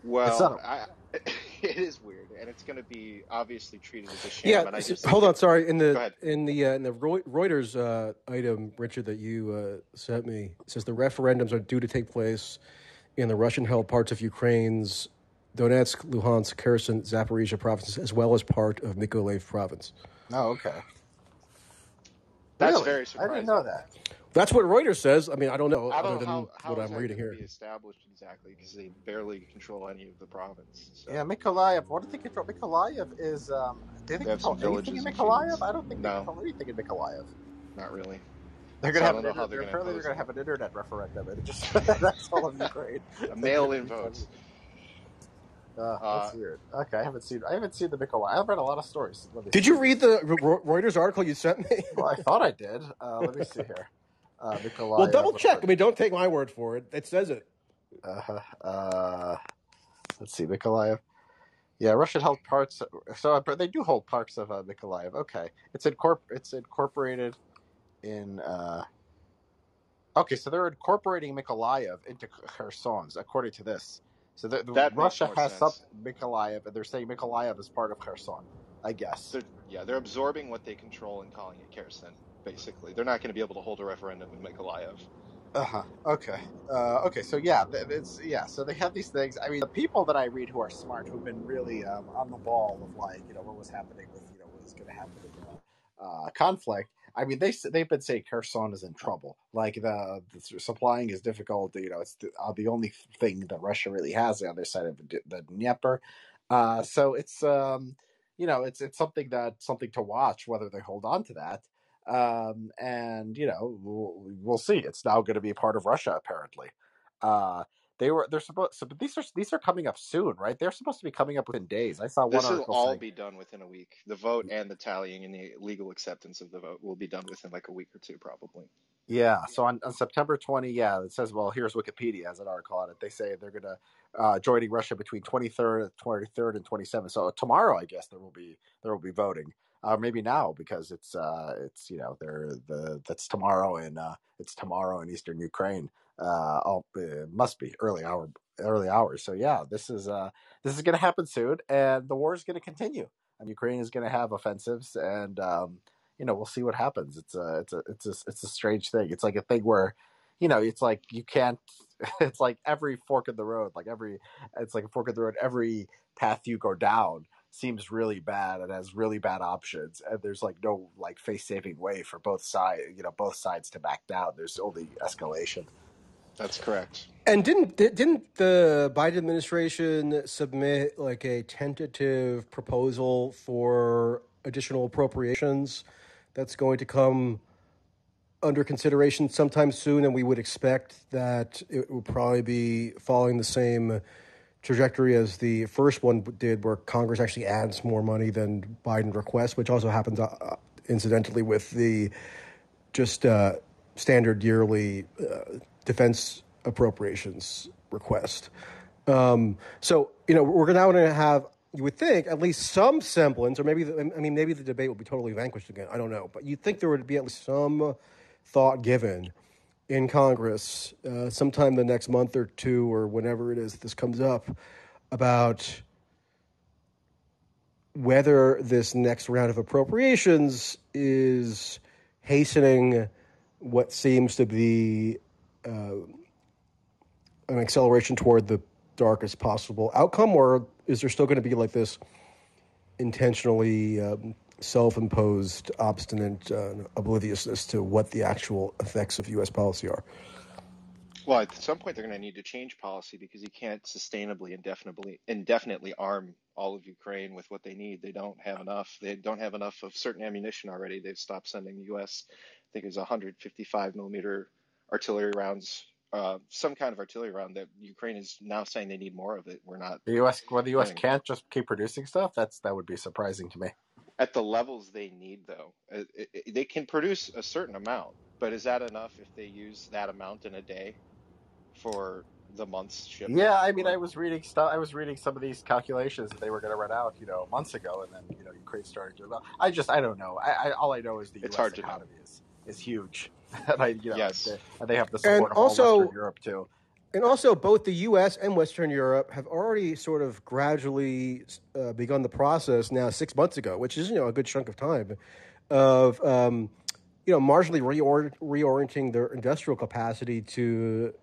Well, not I, it is weird, and it's going to be obviously treated as a sham. Yeah, and I s- just hold on. Sorry, in the in the uh, in the Reuters uh, item, Richard, that you uh, sent me says the referendums are due to take place in the Russian-held parts of Ukraine's Donetsk, Luhansk, Kherson, Zaporizhia provinces, as well as part of Mykolaiv province. Oh, okay. That's Really? very I didn't know that. That's what Reuters says. I mean, I don't know I other don't than know how, how what is I'm that reading gonna here. be established exactly because they barely control any of the province. So. Yeah, Mykolaiv. What do they control? Mykolaiv is. Um, do they They have control some anything in villages and Mykolaiv? fields. I don't think they No. control anything in Mykolaiv. Not really. They're gonna I have don't an know how inter- they're gonna apparently they're impose gonna have an internet referendum and it just that's all of Ukraine. A mail-in votes. Uh, that's Uh, weird. Okay, I haven't seen I haven't seen the Mykolaiv. I've read a lot of stories. Let me Did see. you read the Reuters article you sent me? Well, I thought I did. Uh, let me see here. Uh, Mykolaiv. well, double check. I mean, don't take my word for it. It says it. Uh, uh, let's see, Mykolaiv. Yeah, Russia held parts. So they do hold parts of uh, Mykolaiv. Okay, it's incorpor- It's incorporated in. Uh, okay, so they're incorporating Mykolaiv into Kherson, according to this. So the, the- That Russia has up sense. Mykolaiv, and they're saying Mykolaiv is part of Kherson. I guess. They're, yeah, they're absorbing what they control and calling it Kherson. Basically, they're not going to be able to hold a referendum in Mykolaiv. Uh huh. Okay. Uh, okay. So yeah, it's yeah. So they have these things. I mean, the people that I read who are smart, who've been really um, on the ball of like you know what was happening with you know what was going to happen in the uh, conflict. I mean, they they've been saying Kherson is in trouble. Like the, the supplying is difficult. You know, it's the, uh, the only thing that Russia really has the other side of the, Dnieper. Uh, so it's um, you know, it's it's something that something to watch whether they hold on to that um, and you know we'll, we'll see. It's now going to be part of Russia apparently. Uh, they were they're supposed so, but these are these are coming up soon, right? They're supposed to be coming up within days. I saw one This will article all saying be done within a week. The vote and the tallying and the legal acceptance of the vote will be done within like a week or two, probably. Yeah, so on, on September 20, yeah, it says, well, here's Wikipedia as an article on it. They say they're going to uh, joining Russia between 23rd, 23rd and 27th. So tomorrow, I guess there will be there will be voting. Uh, maybe now because it's uh, it's you know they're the that's tomorrow in uh, it's tomorrow in eastern Ukraine. Uh, must be early hour early hours. So yeah, this is uh, this is going to happen soon, and the war is going to continue. And Ukraine is going to have offensives, and um, you know we'll see what happens it's a it's a it's a it's a strange thing it's like a thing where you know it's like you can't it's like every fork in the road like every it's like a fork in the road every path you go down seems really bad and has really bad options and there's like no like face saving way for both sides you know both sides to back down there's only escalation That's correct. And didn't didn't the Biden administration submit like a tentative proposal for additional appropriations that's going to come under consideration sometime soon, and we would expect that it will probably be following the same trajectory as the first one did, where Congress actually adds more money than Biden requests, which also happens uh, incidentally with the just uh, standard yearly uh, defense appropriations request. Um, so you know we're now going to have, you would think, at least some semblance, or maybe the, I mean maybe the debate will be totally vanquished again. I don't know, but you'd think there would be at least some thought given in Congress uh, sometime the next month or two or whenever it is this comes up about whether this next round of appropriations is hastening what seems to be an acceleration toward the darkest possible outcome, or is there still going to be like this intentionally um, self-imposed, obstinate uh, obliviousness to what the actual effects of U.S. policy are? Well, at some point they're going to need to change policy because you can't sustainably, indefinitely, indefinitely arm all of Ukraine with what they need. They don't have enough. They don't have enough of certain ammunition already. They've stopped sending U.S. I think it was 155 millimeter artillery rounds, uh, some kind of artillery round that Ukraine is now saying they need more of it. We're not the us well the us can't just keep producing stuff that's that would be surprising to me at the levels they need, though. Uh, it- it- They can produce a certain amount, but is that enough if they use that amount in a day for the month's shipment? Yeah, I mean, I was reading stuff. I was reading some of these calculations that they were going to run out, you know, months ago, and then you know Ukraine started well. I just, I don't know. I, I all I know is the it's U.S. to economy is is huge, and I, you know, Yes. they, and they have the And support of all Western also, Europe too. and also, both the U.S. and Western Europe have already sort of gradually uh, begun the process now six months ago, which is you know a good chunk of time, of um, you know marginally reor- reorienting their industrial capacity to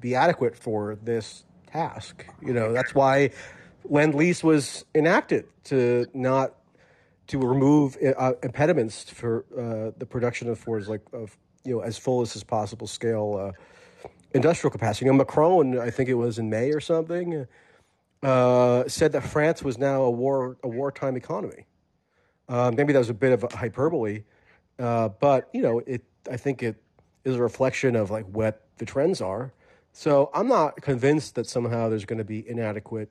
be adequate for this task. You know that's why Lend Lease was enacted to not to remove uh, impediments for uh, the production of for like of you know as full as possible scale uh, industrial capacity. Know, Macron, I think it was in May or something, uh, said that France was now a war a wartime economy. Uh, maybe that was a bit of a hyperbole, uh, but you know, it. I think it is a reflection of like what the trends are. So I'm not convinced that somehow there's going to be inadequate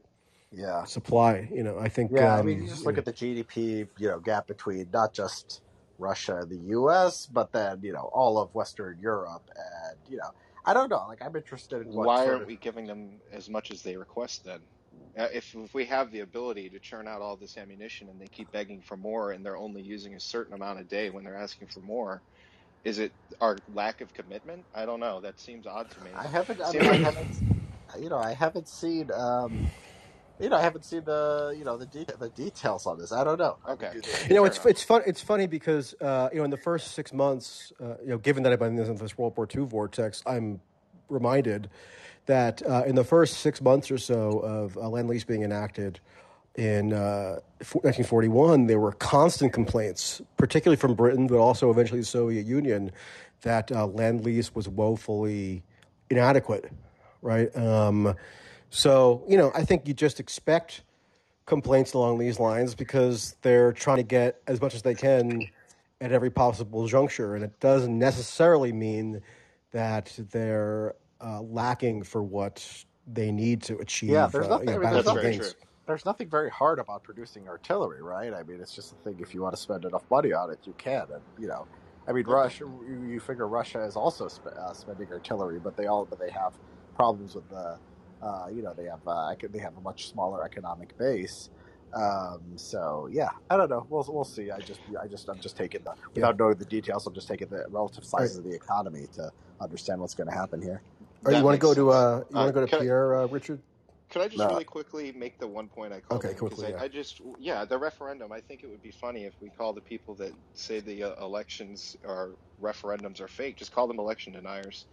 Yeah, supply. You know, I think yeah. I mean, you um, just look know, at the GDP, you know, gap between not just Russia and the U.S., but then you know all of Western Europe, and you know, I don't know. Like, I'm interested in what why aren't of we giving them as much as they request then? Uh, If, if we have the ability to churn out all this ammunition and they keep begging for more and they're only using a certain amount a day when they're asking for more, is it our lack of commitment? I don't know. That seems odd to me. I haven't. I mean, I haven't. You know, I haven't seen. um You know, I haven't seen the you know the de- the details on this. I don't know. Okay. You know, it's enough. it's fun. It's funny because uh, you know, in the first six months, uh, you know, given that I've been in this World War II vortex, I'm reminded that uh, in the first six months or so of uh, Lend Lease being enacted in uh, 1941, there were constant complaints, particularly from Britain, but also eventually the Soviet Union, that uh, Lend Lease was woefully inadequate. Right. Um, so you know, I think you just expect complaints along these lines because they're trying to get as much as they can at every possible juncture, and it doesn't necessarily mean that they're uh, lacking for what they need to achieve. Yeah, there's uh, nothing. you know, I mean, there's battlefield nothing. There's nothing very hard about producing artillery, right? I mean, it's just a thing. If you want to spend enough money on it, you can. And you know, I mean, Russia. You, you figure Russia is also sp- uh, spending artillery, but they all but they have problems with the. Uh, you know, they have uh, they have a much smaller economic base. Um, so yeah, I don't know. We'll we'll see. I just I just I'm just taking the without knowing the details. I'm just taking the relative size of the economy to understand what's going to happen here. Or you want to makes go to uh, you Uh, want to go to I- Pierre, uh, Richard? Could I just No. really quickly make the one point I called? Okay, quickly, I, yeah. I just, yeah, the referendum. I think it would be funny if we call the people that say the uh, elections or referendums are fake, just call them election deniers.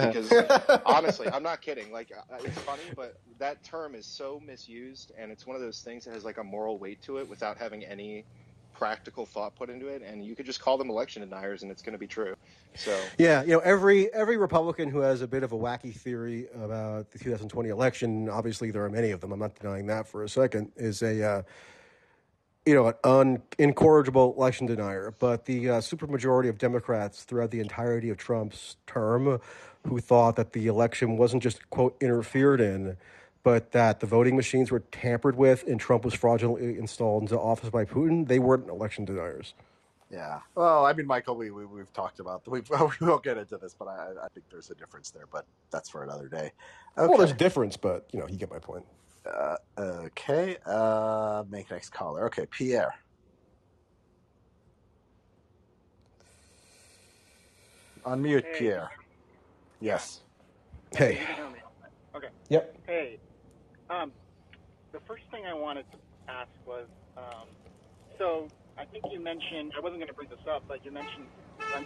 Because honestly, I'm not kidding. Like, it's funny, but that term is so misused, and it's one of those things that has like a moral weight to it without having any practical thought put into it. And you could just call them election deniers, and it's going to be true. So, Yeah, you know, every every Republican who has a bit of a wacky theory about the 2020 election, obviously there are many of them. I'm not denying that for a second. Is a uh, you know an un- incorrigible election denier. But the uh, supermajority of Democrats throughout the entirety of Trump's term, who thought that the election wasn't just quote interfered in, but that the voting machines were tampered with and Trump was fraudulently installed into office by Putin, they weren't election deniers. Yeah. Well, I mean, Michael, we, we we've talked about we've, we won't get into this, but I I think there's a difference there, but that's for another day. Well, there's a difference, but you know, you get my point. Uh, okay. Uh, make next caller. Okay, Pierre. Unmute, Hey. Pierre. Yes. Hey. You can hear me. Okay. Yep. Hey, um, the first thing I wanted to ask was, um, so I think you mentioned I wasn't going to bring this up, but you mentioned.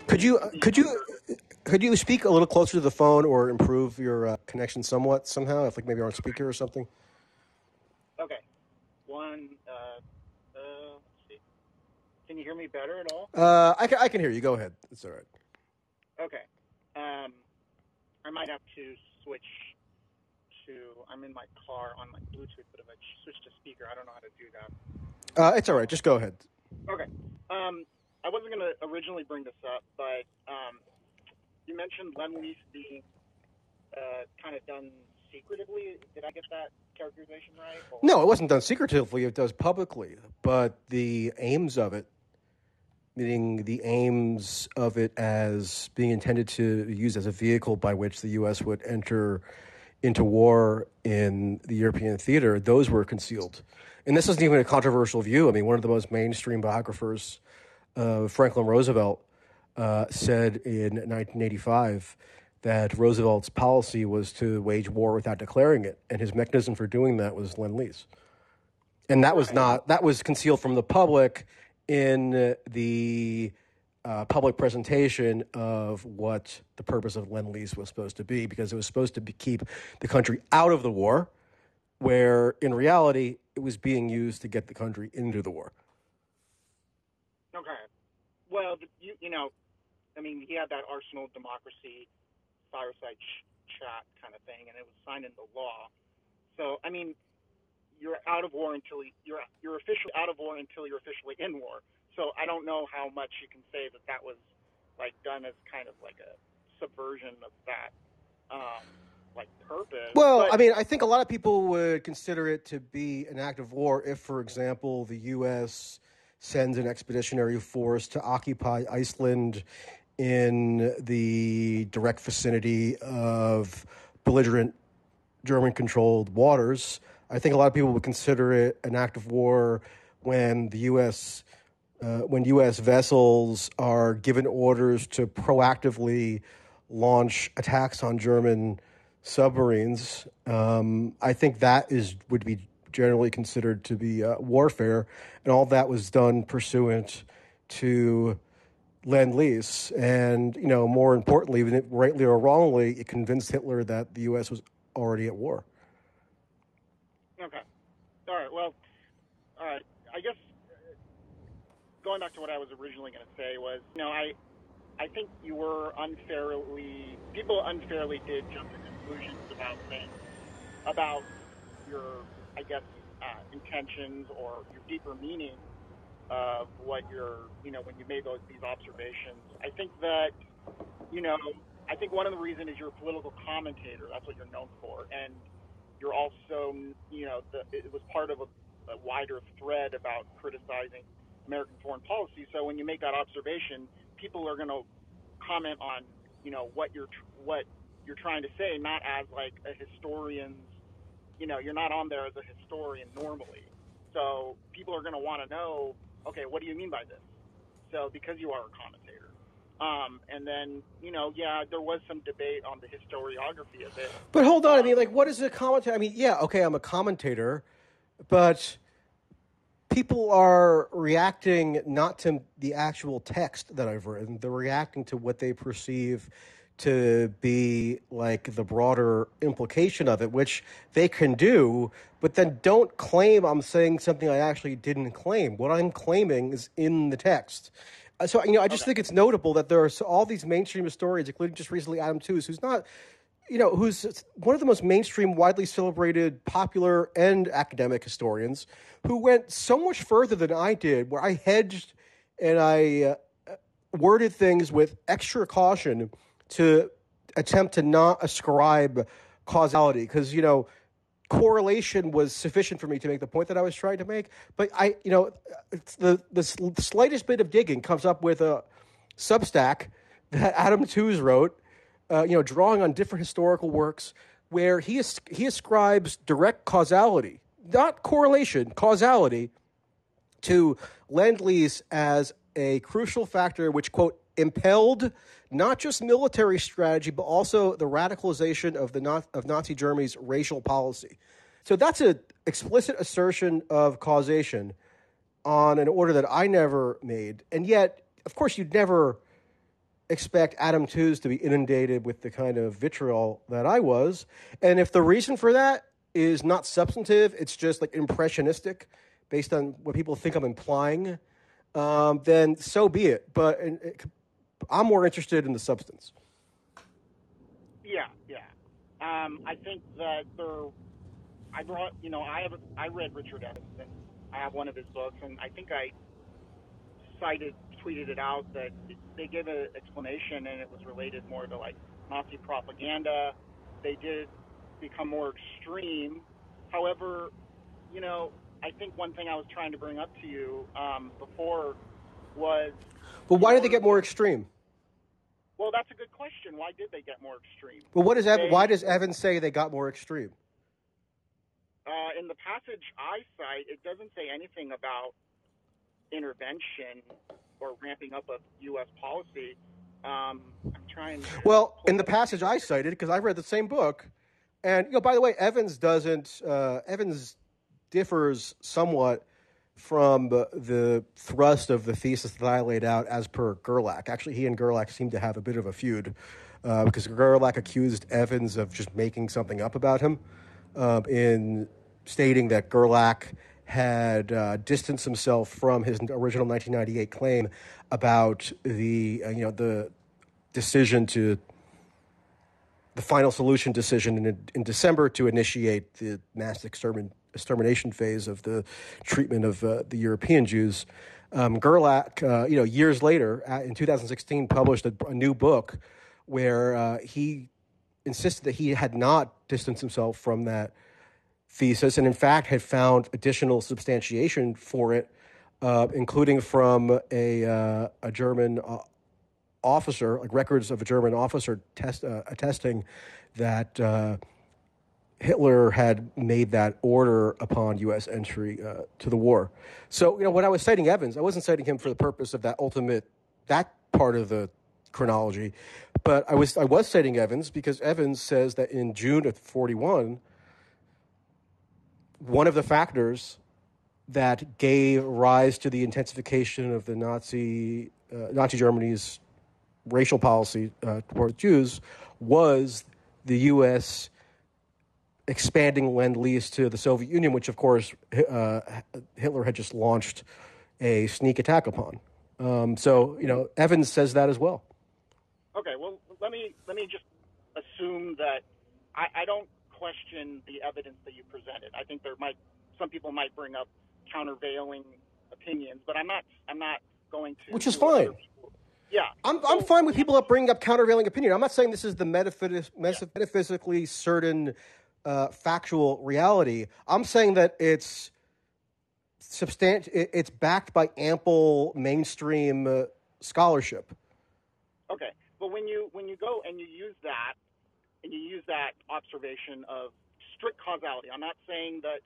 Could you could you could you speak a little closer to the phone or improve your uh, connection somewhat somehow? If like maybe you're on speaker or something. Okay. One. Uh, uh, let's see. Can you hear me better at all? Uh, I can I can hear you. Go ahead. It's all right. Okay. Um, I might have to switch to. I'm in my car on my Bluetooth, but if I switch to speaker, I don't know how to do that. Uh, it's all right. Just go ahead. Okay. Um, I wasn't going to originally bring this up, but um, you mentioned Lend Lease being uh, kind of done secretively. Did I get that characterization right? Or, No, it wasn't done secretively. It does publicly, but the aims of it, meaning the aims of it as being intended to be used as a vehicle by which the U.S. would enter into war in the European theater, those were concealed. And this isn't even a controversial view. I mean, one of the most mainstream biographers, uh, Franklin Roosevelt, uh, said in 1985 that Roosevelt's policy was to wage war without declaring it, and his mechanism for doing that was lend lease. And that was not that was concealed from the public in the uh, public presentation of what the purpose of lend lease was supposed to be, because it was supposed to be, keep the country out of the war, where in reality it was being used to get the country into the war. Okay. Well, you you know, I mean, he had that Arsenal Democracy fireside ch- chat kind of thing, and it was signed into law. So, I mean, you're out of war until you're you're officially out of war until you're officially in war. So, I don't know how much you can say that that was like done as kind of like a subversion of that um, like purpose. Well, But- I mean, I think a lot of people would consider it to be an act of war if, for example, the U.S. sends an expeditionary force to occupy Iceland in the direct vicinity of belligerent German controlled waters. I think a lot of people would consider it an act of war when the U.S. Uh, when U.S. vessels are given orders to proactively launch attacks on German submarines. Um, I think that is would be generally considered to be uh, warfare, and all that was done pursuant to lend lease. And you know, more importantly, rightly or wrongly, it convinced Hitler that the U.S. was already at war. Okay. All right. Well, all right. Going back to what I was originally going to say was, you know, I I think you were unfairly people unfairly did jump to conclusions about things about your I guess uh, intentions or your deeper meaning of what you're you know when you made those these observations. I think that you know I think one of the reasons is you're a political commentator. That's what you're known for, and you're also you know the, it was part of a, a wider thread about criticizing American foreign policy. So when you make that observation, people are going to comment on, you know, what you're what you're trying to say, not as like a historian's, you know, you're not on there as a historian normally. So people are going to want to know, okay, what do you mean by this? So because you are a commentator. Um, and then, you know, yeah, there was some debate on the historiography of it. But hold on, I mean, like, what is a commentator? I mean, yeah, okay, I'm a commentator, but people are reacting not to the actual text that I've written, they're reacting to what they perceive to be like the broader implication of it, which they can do, but then don't claim I'm saying something I actually didn't claim. What I'm claiming is in the text. Uh, So, you know, I just Okay. think it's notable that there are so- all these mainstream historians, including just recently Adam Tooze, who's not you know, who's one of the most mainstream, widely celebrated, popular, and academic historians, who went so much further than I did, where I hedged and I uh, worded things with extra caution to attempt to not ascribe causality. Because, you know, correlation was sufficient for me to make the point that I was trying to make. But I, you know, the the slightest bit of digging comes up with a Substack that Adam Tooze wrote, uh, you know, drawing on different historical works where he he ascribes direct causality, not correlation, causality to lend lease as a crucial factor which quote impelled not just military strategy but also the radicalization of the of Nazi Germany's racial policy. So that's an explicit assertion of causation on an order that I never made, and yet, of course, you'd never expect Adam Tooze to be inundated with the kind of vitriol that I was. And if the reason for that is not substantive, it's just like impressionistic based on what people think I'm implying, um, then so be it. But it, I'm more interested in the substance. Yeah, yeah. Um, I think that there. I brought, you know, I have, I read Richard Evans, I have one of his books, and I think I cited, tweeted it out that they gave an explanation, and it was related more to like Nazi propaganda. They did become more extreme. However, you know, I think one thing I was trying to bring up to you um, before was But why did they get more extreme? Well, that's a good question. Why did they get more extreme? Well, what does Ev- They why does Evans say they got more extreme? uh, in the passage I cite, it doesn't say anything about intervention or ramping up of U.S. policy. Um, I'm trying Well, in the passage I cited, because I read the same book, and you know, by the way, Evans doesn't. Uh, Evans differs somewhat from the, thrust of the thesis that I laid out as per Gerlach. Actually, he and Gerlach seem to have a bit of a feud uh, because Gerlach accused Evans of just making something up about him um, in stating that Gerlach had uh, distanced himself from his original 1998 claim about the uh, you know the decision to the final solution decision in, in December to initiate the mass extermin, extermination phase of the treatment of uh, the European Jews. Um, Gerlach, uh, you know, years later, in 2016, published a, a new book where uh, he insisted that he had not distanced himself from that thesis, and in fact had found additional substantiation for it, uh, including from a uh, a German uh, officer, like records of a German officer test, uh, attesting that uh, Hitler had made that order upon U.S. entry uh, to the war. So, you know, when I was citing Evans, I wasn't citing him for the purpose of that ultimate that part of the chronology, but I was I was citing Evans because Evans says that in June of 41 one of the factors that gave rise to the intensification of the Nazi uh, Nazi Germany's racial policy uh, toward Jews was the U.S. expanding lend lease to the Soviet Union, which of course uh, Hitler had just launched a sneak attack upon. Um, so you know Evans says that as well. Okay, well, let me let me just assume that I, I don't question the evidence that you presented. I think there might some people might bring up countervailing opinions, but I'm not I'm not going to. Which is do what other fine. Yeah. I'm, I'm fine with people that bring up countervailing opinion. I'm not saying this is the metaphys- metaphysically certain uh, factual reality. I'm saying that it's substan- It's backed by ample mainstream uh, scholarship. Okay, but when you when you go and you use that and you use that observation of strict causality, I'm not saying that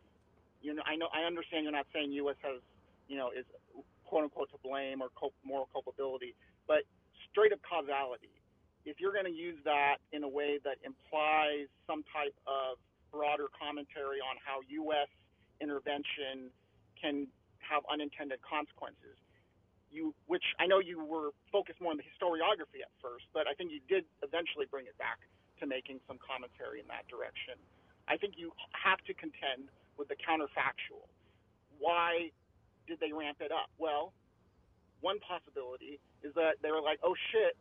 you know I know I understand you're not saying U.S. has you know is quote unquote to blame or cul- moral culpability, but straight up causality. If you're going to use that in a way that implies some type of broader commentary on how U.S. intervention can have unintended consequences, you, which I know you were focused more on the historiography at first, but I think you did eventually bring it back to making some commentary in that direction. I think you have to contend with the counterfactual. Why did they ramp it up? Well, one possibility is that they were like, oh shit,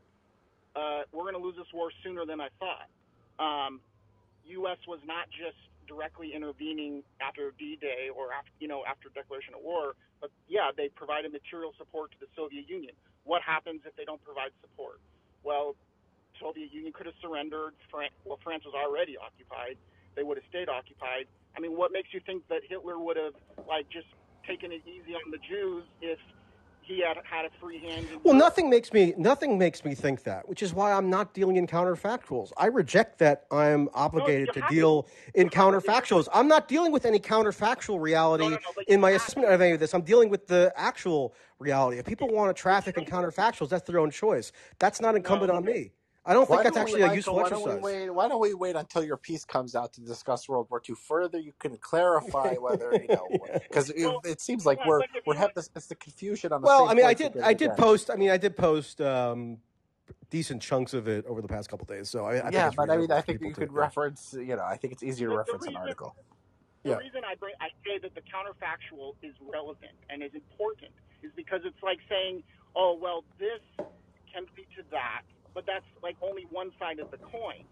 uh, we're going to lose this war sooner than I thought. Um, U.S. was not just directly intervening after D-Day or after, you know, after declaration of war, but yeah, they provided material support to the Soviet Union. What happens if they don't provide support? Well, Soviet Union could have surrendered. Well, France was already occupied. They would have stayed occupied. I mean, what makes you think that Hitler would have like just taken it easy on the Jews if he had had a free hand? Well, Europe? nothing makes me nothing makes me think that, which is why I'm not dealing in counterfactuals. I reject that I'm obligated you to have to. deal in You have to. counterfactuals. I'm not dealing with any counterfactual reality No, no, no, in my assessment of any of this. I'm dealing with the actual reality. If people want to traffic in counterfactuals, that's their own choice. That's not incumbent on me. I don't think Why that's don't we, actually a Michael? useful Why don't exercise. we wait? Why don't we wait until your piece comes out to discuss World War II further? You can clarify whether you know because it, Well, it seems like yeah, we're but we're having this, it's the confusion on the Well, same I mean, I did, I did again. post. I mean, I did post um, decent chunks of it over the past couple days. So I, I Yeah, it's but I mean, I think people you could yeah. reference. You know, I think it's easier to the, the reference an article. the Yeah. reason I bring I say that the counterfactual is relevant and is important is because it's like saying, oh well, this can lead to that, but that's like only one side of the coin.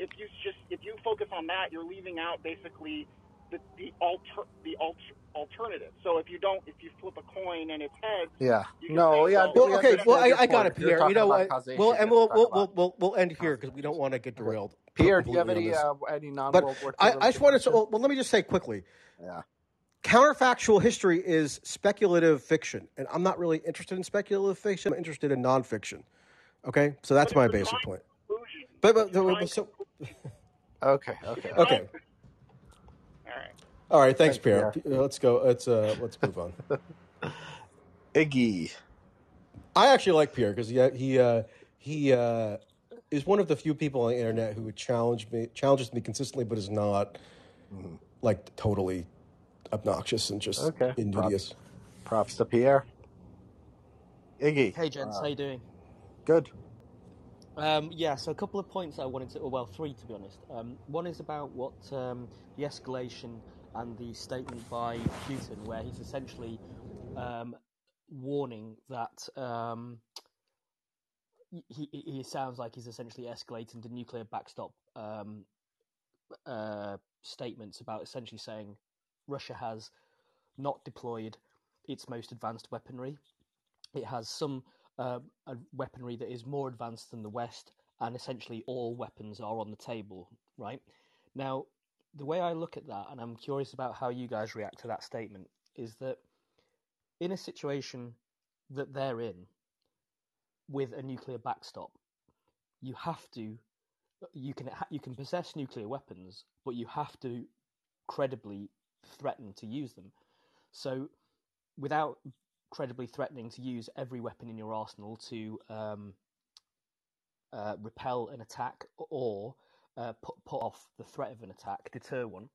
If you just if you focus on that, you're leaving out basically the the alter the alter, alternative. So if you don't if you flip a coin and it's heads, Yeah. No. say, Yeah. well, Well, okay. Well, I, I got it, Pierre. You know what? Well, and we'll we'll we'll we'll, we'll end here because we don't want to get Okay. derailed Pierre, do you have any uh, any non But World War II I, I just wanted to. Well, well, let me just say quickly. Yeah. Counterfactual history is speculative fiction, and I'm not really interested in speculative fiction. I'm interested in nonfiction. Okay, so that's but my basic trying point. conclusion. But, It's but, trying but so Okay. Okay. okay. All right. All right. Thanks, Thanks, Pierre. Pierre. Uh, Let's go. Let's uh, let's move on. Iggy. I actually like Pierre because he he uh, he uh, is one of the few people on the internet who would challenge me challenges me consistently, but is not Mhm. like totally obnoxious and just Okay. invidious. Props. Props to Pierre. Iggy. Hey gents, Uh, how you doing? Good. Um, yeah, so a couple of points I wanted to, well, three to be honest. Um, one is about what um, the escalation and the statement by Putin, where he's essentially um, warning that um, he, he he sounds like he's essentially escalating the nuclear backstop um, uh, statements about essentially saying Russia has not deployed its most advanced weaponry. It has some uh, a weaponry that is more advanced than the West, and essentially all weapons are on the table, right? Now, the way I look at that, and I'm curious about how you guys react to that statement, is that in a situation that they're in with a nuclear backstop, you have to you can you can possess nuclear weapons, but you have to credibly threaten to use them. So, without credibly threatening to use every weapon in your arsenal to um, uh, repel an attack or uh, put, put off the threat of an attack, deter one,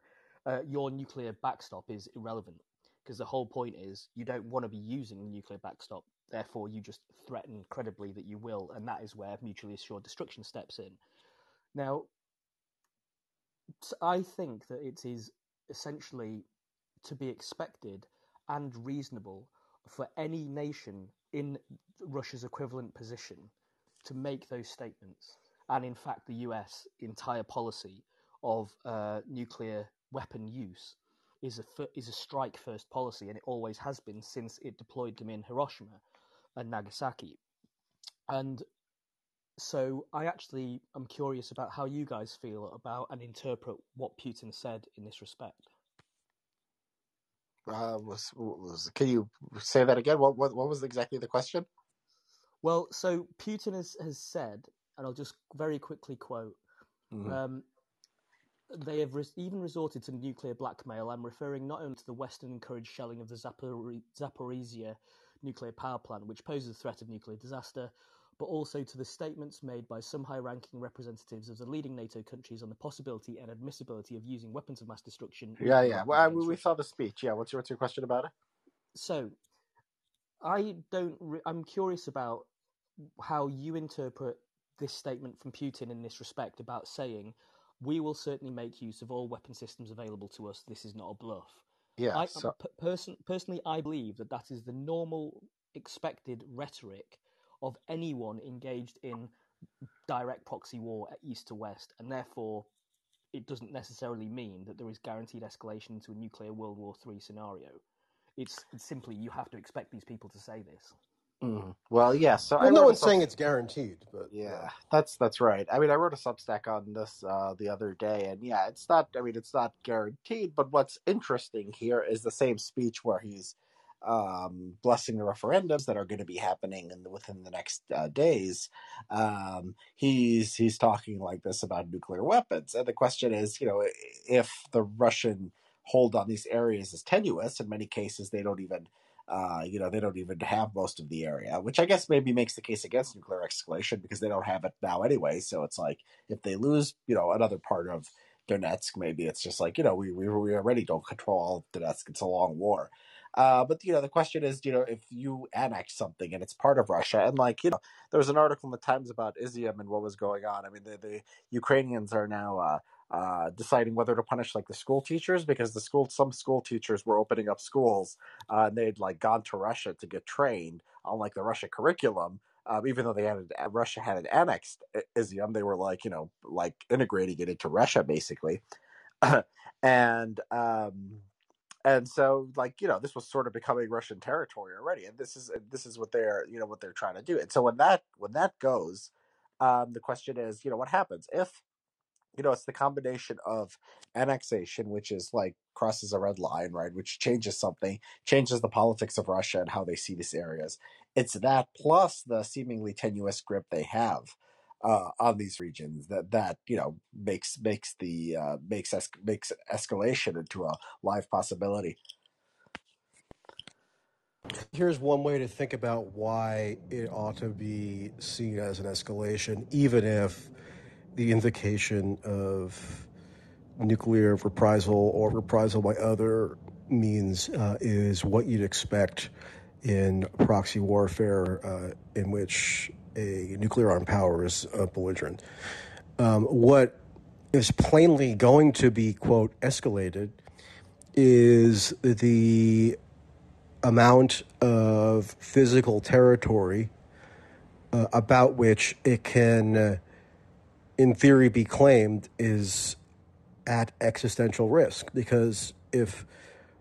uh, your nuclear backstop is irrelevant because the whole point is you don't want to be using the nuclear backstop. Therefore, you just threaten credibly that you will, and that is where mutually assured destruction steps in. Now, I think that it is essentially to be expected and reasonable for any nation in Russia's equivalent position to make those statements. And in fact, the US entire policy of uh, nuclear weapon use is a is a strike first policy, and it always has been since it deployed them in Hiroshima and Nagasaki. And so I actually am curious about how you guys feel about and interpret what Putin said in this respect. Uh, was, was can you say that again? What what what was exactly the question? Well, so Putin has has said, and I'll just very quickly quote. Mhm. Um, they have res- even resorted to nuclear blackmail. I'm referring not only to the Western encouraged shelling of the Zapori- Zaporizhia nuclear power plant, which poses a threat of nuclear disaster, but also to the statements made by some high ranking representatives of the leading NATO countries on the possibility and admissibility of using weapons of mass destruction. Yeah, yeah. Well, I, we saw the speech. Yeah. What's your what's your question about it? So, I don't. Re- I'm curious about how you interpret this statement from Putin in this respect about saying, "We will certainly make use of all weapon systems available to us. This is not a bluff." Yeah. I so person, personally, I believe that that is the normal, expected rhetoric of anyone engaged in direct proxy war at east to west, and therefore, it doesn't necessarily mean that there is guaranteed escalation into a nuclear World War III scenario. It's, it's simply you have to expect these people to say this. Mhm. well, yeah. So I Well, no one's sub- saying it's guaranteed, but Yeah, that's that's right. I mean, I wrote a Substack on this uh, the other day, and yeah, it's not. I mean, it's not guaranteed. But what's interesting here is the same speech where he's um, blessing the referendums that are going to be happening in the, within the next uh, days. Um, he's he's talking like this about nuclear weapons, and the question is, you know, if the Russian hold on these areas is tenuous, in many cases they don't even uh, you know, they don't even have most of the area, which I guess maybe makes the case against nuclear escalation because they don't have it now anyway. So it's like if they lose, you know, another part of Donetsk, maybe it's just like you know we we, we already don't control all Donetsk. It's a long war. Uh, but you know the question is, you know, if you annex something and it's part of Russia, and like you know, there was an article in the Times about Izium and what was going on. I mean, the, the Ukrainians are now uh, uh, deciding whether to punish like the school teachers because the school some school teachers were opening up schools uh, and they'd like gone to Russia to get trained on like the Russia curriculum. Um, even though they had Russia had it annexed Izium, they were like you know like integrating it into Russia basically, and um, and so like you know this was sort of becoming Russian territory already, and this is this is what they're you know what they're trying to do. And so when that when that goes, um, the question is you know what happens if you know, it's the combination of annexation, which is like crosses a red line, right? Which changes something, changes the politics of Russia and how they see these areas. It's that plus the seemingly tenuous grip they have uh, on these regions that that you know makes makes the uh, makes es- makes escalation into a live possibility. here's one way to think about why it ought to be seen as an escalation, even if the invocation of nuclear reprisal or reprisal by other means uh, is what you'd expect in proxy warfare, uh, in which a nuclear armed power is a belligerent. Um, what is plainly going to be, quote, escalated is the amount of physical territory uh, about which it can, uh, in theory, be claimed is at existential risk. Because if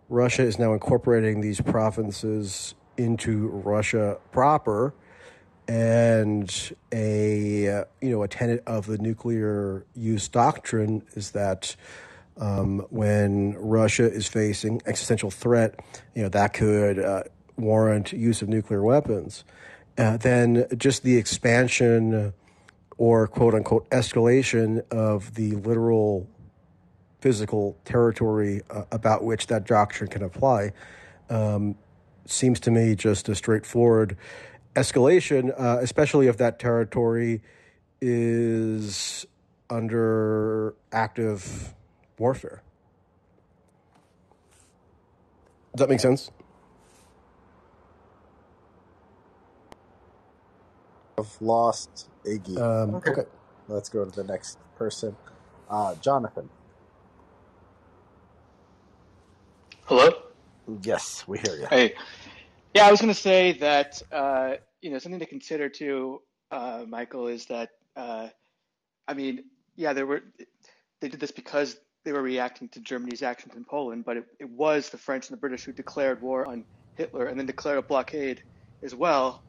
Russia is now incorporating these provinces into Russia proper, and a you know a tenet of the nuclear use doctrine is that um, when Russia is facing existential threat, you know that could uh, warrant use of nuclear weapons. Uh, then just the expansion or quote unquote escalation of the literal physical territory uh, about which that doctrine can apply um, seems to me just a straightforward escalation, uh, especially if that territory is under active warfare. Does that make sense? I've lost Iggy. Um, Okay. okay. Let's go to the next person. Uh, Jonathan. Hello. Yes, we hear you. Hey. Yeah, I was going to say that uh, you know something to consider too, uh, Michael, is that uh, I mean, yeah, there were they did this because they were reacting to Germany's actions in Poland, but it, it was the French and the British who declared war on Hitler and then declared a blockade as well,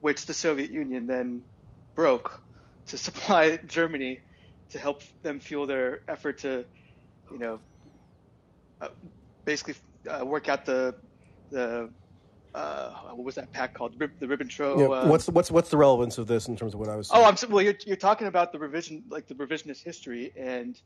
which the Soviet Union then broke to supply Germany to help them fuel their effort to, you know, uh, basically uh, work out the the uh, what was that pack called? The Rib- the Ribbentrop. Yeah, uh, what's what's what's the relevance of this in terms of what I was? Saying? Oh, I'm so, well. You're you're talking about the revision, like the revisionist history, and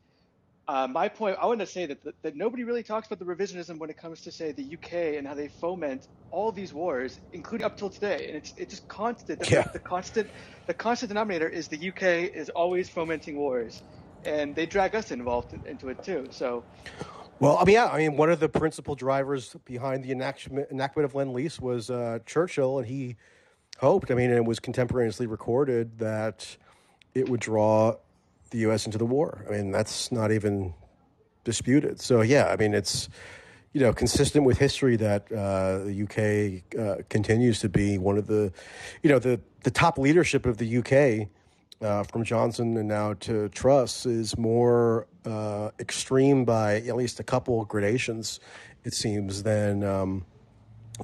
uh, my point. I want to say that, that that nobody really talks about the revisionism when it comes to say the UK and how they foment all these wars, including up till today, and it's it's just constant. The, Yeah. the constant the constant denominator is the UK is always fomenting wars, and they drag us involved in, into it too. So Well, I mean, yeah, I mean, one of the principal drivers behind the enactment, enactment of Lend Lease was uh, Churchill, and he hoped, I mean, it was contemporaneously recorded that it would draw the U.S. into the war. I mean, that's not even disputed. So, yeah, I mean, it's you know consistent with history that uh, the UK uh, continues to be one of the, you know, the the top leadership of the UK uh, from Johnson and now to Truss is more uh, extreme by at least a couple of gradations, it seems, than um,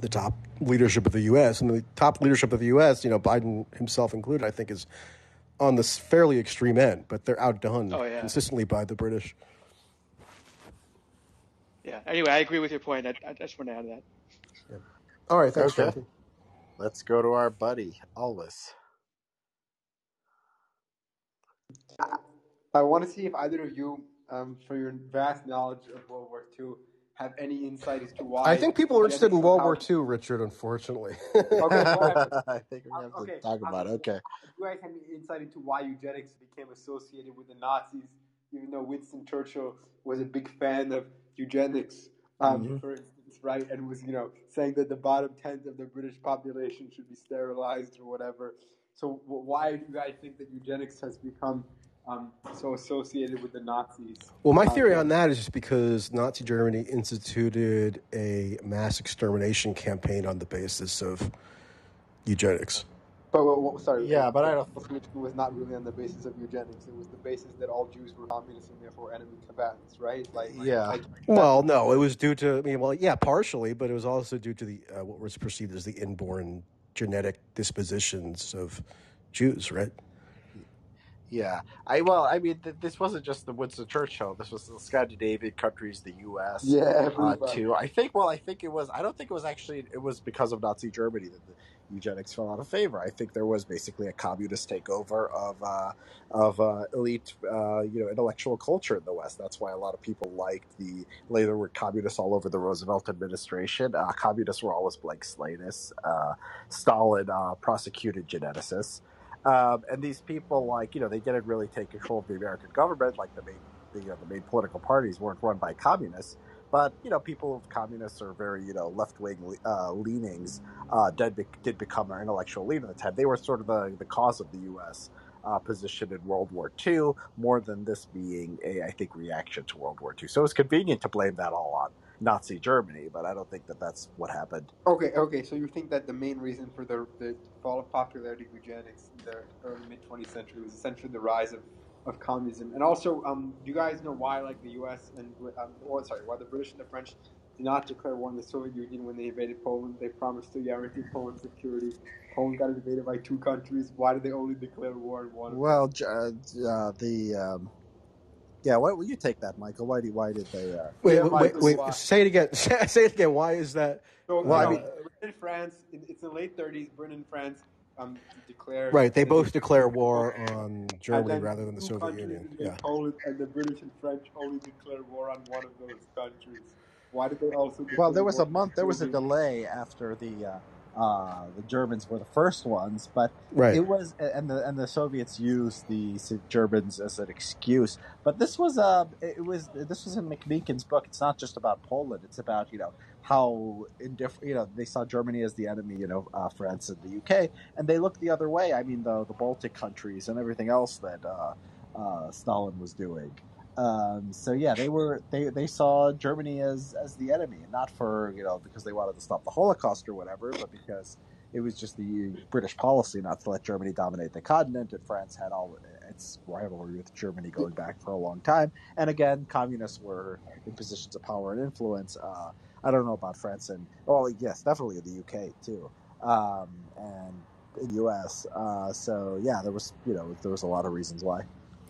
the top leadership of the U.S. And the top leadership of the U.S., you know, Biden himself included, I think, is on this fairly extreme end, but they're outdone Oh, yeah. consistently by the British. yeah. Anyway, I agree with your point. I, I just want to add that. All right, thanks, Okay. Jonathan. Let's go to our buddy, Alvis. I want to see if either of you, um, for your vast knowledge of World War II, have any insight as to why. I think people are interested in World War II, Richard, unfortunately. Okay, whatever. I think we're Uh, to have okay, to talk I'm about it. Okay. Do you guys have any insight into why eugenics became associated with the Nazis, even though Winston Churchill was a big fan of eugenics, um, Mhm. for instance, right? And was, you know, saying that the bottom tenth of the British population should be sterilized or whatever. So, wh- why do you guys think that eugenics has become um, so associated with the Nazis? Well, my Uh, theory on that is just because Nazi Germany instituted a mass extermination campaign on the basis of eugenics. But, well, well, sorry. Yeah, but I don't- It was not really on the basis of eugenics. It was the basis that all Jews were communists and therefore enemy combatants, right? Like, Yeah. like- Well, no, it was due to. I mean, well, yeah, partially, but it was also due to the uh, what was perceived as the inborn genetic dispositions of Jews, right? Yeah, I well, I mean, th- this wasn't just the Winston Churchill. This was the Scandinavian countries, the U.S. yeah, uh, too. I think. Well, I think it was. I don't think it was actually. It was because of Nazi Germany that the eugenics fell out of favor. I think there was basically a communist takeover of uh, of uh, elite, uh, you know, intellectual culture in the West. That's why a lot of people liked the later were communists all over the Roosevelt administration. Uh, communists were always blank slatists. Uh, Stalin uh, prosecuted geneticists. Um, and these people, like you know, they didn't really take control of the American government. Like the main, the, you know, the main political parties weren't run by communists, but you know, people of communists are very you know left wing uh, leanings. Uh, did be, did become our intellectual leader at the time. They were sort of the the cause of the U.S. Uh, position in World War II, more than this being a, I think, reaction to World War II. So it's convenient to blame that all on Nazi Germany, but I don't think that that's what happened. Okay, okay. So you think that the main reason for the, the fall of popularity of eugenics in the early mid 20th century was essentially the rise of, of communism, and also, um, do you guys know why, like the U.S. and um, or sorry, why the British and the French did not declare war on the Soviet Union when they invaded Poland? They promised to guarantee Poland's security. Poland got invaded by two countries. Why did they only declare war on one? Well, uh, uh, the um, yeah, why will you take that, Michael? Why do why did they? Uh, Wait, Yeah, wait, Michael, wait, why? Say it again. Say it again. Why is that? So, Well, I mean- Britain and France, it's in the late 30s. Britain and France um, declare Right, they both declare war on Germany rather than the Soviet Union. Yeah. Poland, and the British and French only declare war on one of those countries. Why did they also? well, there was war a month. There was a delay after the uh, uh, the Germans were the first ones, but Right. it was and the and the Soviets used the Germans as an excuse. But this was uh, it was this was in McMeekin's book. It's not just about Poland. It's about you know how indifferent you know they saw Germany as the enemy, you know, uh, France and the UK, and they looked the other way. I mean, the the Baltic countries and everything else that uh, uh, Stalin was doing. Um, so yeah, they were they they saw Germany as as the enemy, not for you know because they wanted to stop the Holocaust or whatever, but because it was just the British policy not to let Germany dominate the continent, and France had all its rivalry with Germany going back for a long time. And again, communists were in positions of power and influence. Uh, I don't know about France and well, yes, definitely the UK too, um, and the US. Uh, so yeah, there was you know there was a lot of reasons why.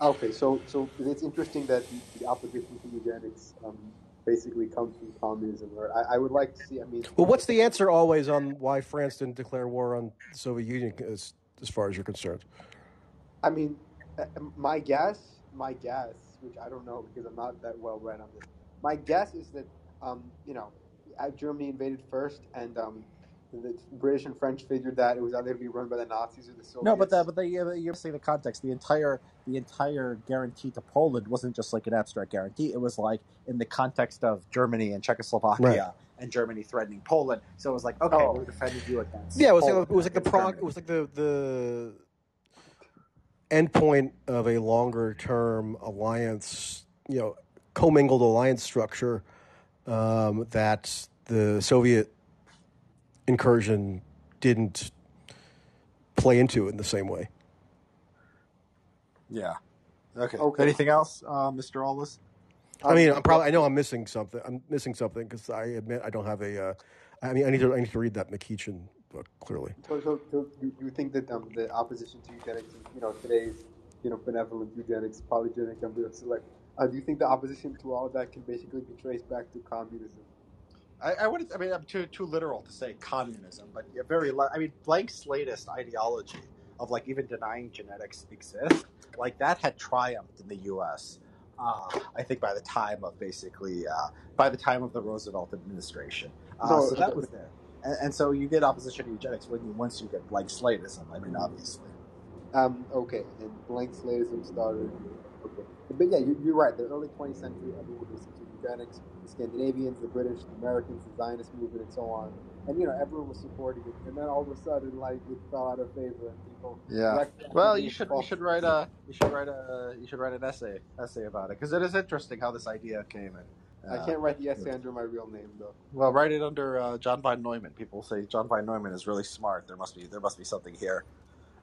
Okay, so so it's interesting that the, the opposition to eugenics um, basically comes from communism. Or I, I would like to see. I mean, Well, what's the answer always on why France didn't declare war on the Soviet Union as, as far as you're concerned? I mean, uh, my guess, my guess, which I don't know because I'm not that well read on this. My guess is that um, you know, uh, Germany invaded first, and um, the British and French figured that it was either to be run by the Nazis or the Soviets. No, but the, but the, you- you're missing the context. The entire the entire guarantee to Poland wasn't just like an abstract guarantee. It was like in the context of Germany and Czechoslovakia Right. and Germany threatening Poland. So it was like, okay, Oh. we're defending you against. Yeah, it was, Poland, it was like the against prog, it was like the the end point of a longer term alliance, you know, commingled alliance structure um, that the Soviet incursion didn't play into it in the same way. Yeah. Okay. Okay. Anything else, uh, Mr. Aldous? I mean, I'm probably I know I'm missing something. I'm missing something because I admit I don't have a. Uh, I mean, I need to I need to read that McKeechin book clearly. So, so, so you, you think that um, the opposition to eugenics, you know, today's, you know, benevolent eugenics, polygenic embryo select, uh, do you think the opposition to all of that can basically be traced back to communism? I, I wouldn't. I mean, I'm too too literal to say communism, but yeah, very. li- I mean, blank slatist ideology of like even denying genetics exists, like that had triumphed in the U.S. Uh, I think by the time of basically uh, by the time of the Roosevelt administration, uh, No, so that was there, and, and so you get opposition to eugenics when you once you get blank slatism. I mean, obviously. Um, okay, and blank slatism started. Okay, but yeah, you, you're right. The early 20th century, everyone was into eugenics. The Scandinavians, the British, the Americans, the Zionist movement, and so on. And you know, everyone was supporting it. And then all of a sudden, like it fell out of favor, and people. Yeah. recognized Well, you was should you should write a you should write a you should write an essay essay about it because it is interesting how this idea came in. I can't write the essay under my real name though. Well, write it under uh, John von Neumann. People say John von Neumann is really smart. There must be there must be something here.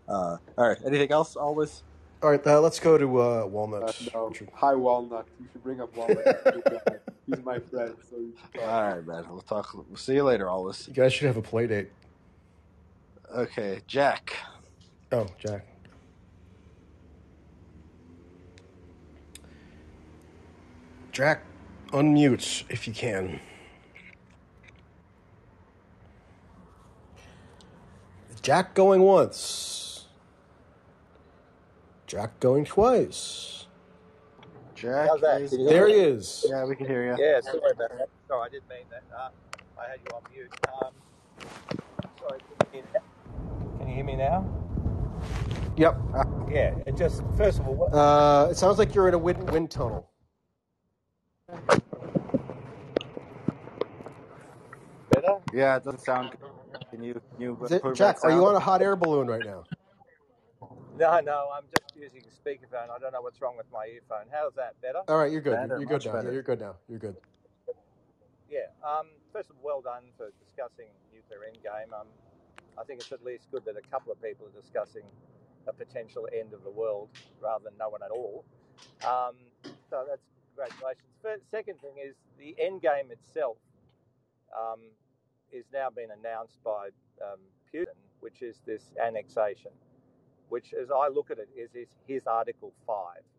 Uh, all right. Anything else? Always. All right, uh, let's go to uh, Uh, Walnut. no, hi Walnut. You should bring up Walnut. He's a good guy. He's my friend, so you should talk. right, man. We'll talk. We'll see you later. Always. You guys should have a play date. Okay, Jack. Oh, Jack. Jack, unmute if you can. Jack going once. Jack going twice. Jack. How's that? is- Can you There hear he is. Yeah, we can hear you. Yeah, sorry about that. Sorry, I didn't mean that. Uh, I had you on mute. Um, sorry, can you, hear now? can you hear me now? Yep. Yeah, it just, first of all, what, Uh, it sounds like you're in a wind, wind tunnel. better? Yeah, it doesn't sound good. Can you can you Is it- put Jack, are you sound? on a hot air balloon right now? No, no, I'm just using a speakerphone. I don't know what's wrong with my earphone. How's that better? All right, you're good. Better, you're good much now. better. You're good now. You're good. Yeah. Um, first of all, well done for discussing nuclear endgame. Um, I think it's at least good that a couple of people are discussing a potential end of the world rather than no one at all. Um, so that's congratulations. First, second thing is the end game itself um, is now being announced by um, Putin, which is this annexation, which, as I look at it, is, is his Article 5.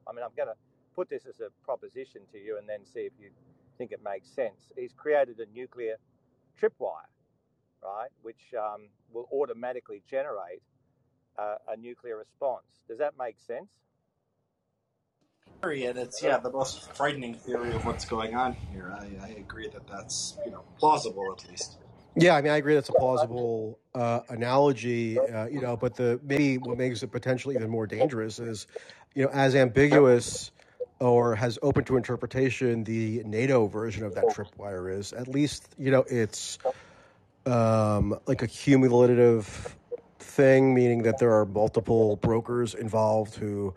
I mean, I'm going to put this as a proposition to you and then see if you think it makes sense. He's created a nuclear tripwire, right, which um, will automatically generate uh, a nuclear response. Does that make sense? and it's yeah the most frightening theory of what's going on here. I, I agree that that's you know plausible at least. Yeah, I mean, I agree that's a plausible uh, analogy, uh, you know, but the maybe what makes it potentially even more dangerous is, you know, as ambiguous or has open to interpretation the NATO version of that tripwire is. At least, you know, it's um, like a cumulative thing, meaning that there are multiple brokers involved who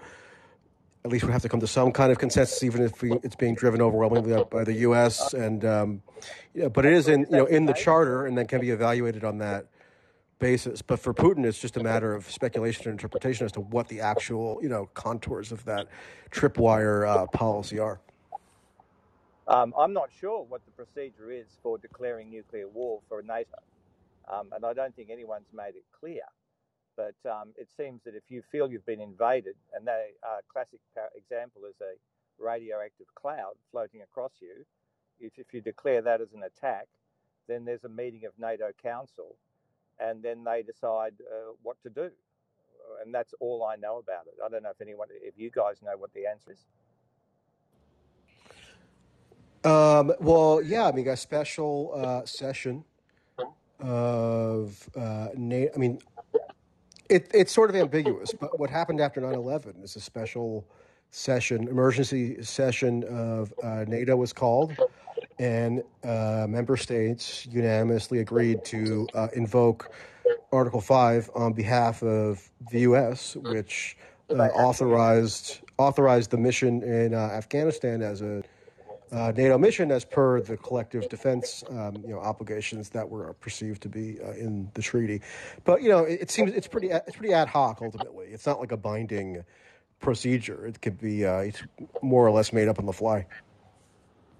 at least we have to come to some kind of consensus, even if we, it's being driven overwhelmingly by the U.S. And um, yeah, but it is in you know in the charter, and then can be evaluated on that basis. But for Putin, it's just a matter of speculation and interpretation as to what the actual you know contours of that tripwire uh, policy are. Um, I'm not sure what the procedure is for declaring nuclear war for NATO, um, and I don't think anyone's made it clear. But um, it seems that if you feel you've been invaded, and the uh, classic example is a radioactive cloud floating across you, if, if you declare that as an attack, then there's a meeting of NATO Council, and then they decide uh, what to do. And that's all I know about it. I don't know if anyone, if you guys know what the answer is. Um, well, yeah, I mean, a special uh, session of uh, NATO. I mean, it, it's sort of ambiguous, but what happened after 9 11 is a special session, emergency session of uh, NATO was called, and uh, member states unanimously agreed to uh, invoke Article 5 on behalf of the U.S., which uh, authorized authorized the mission in uh, Afghanistan as a uh, NATO mission as per the collective defense um, you know obligations that were perceived to be uh, in the treaty. But you know, it, it, seems it's pretty it's pretty ad hoc ultimately. It's not like a binding procedure. It could be uh, it's more or less made up on the fly.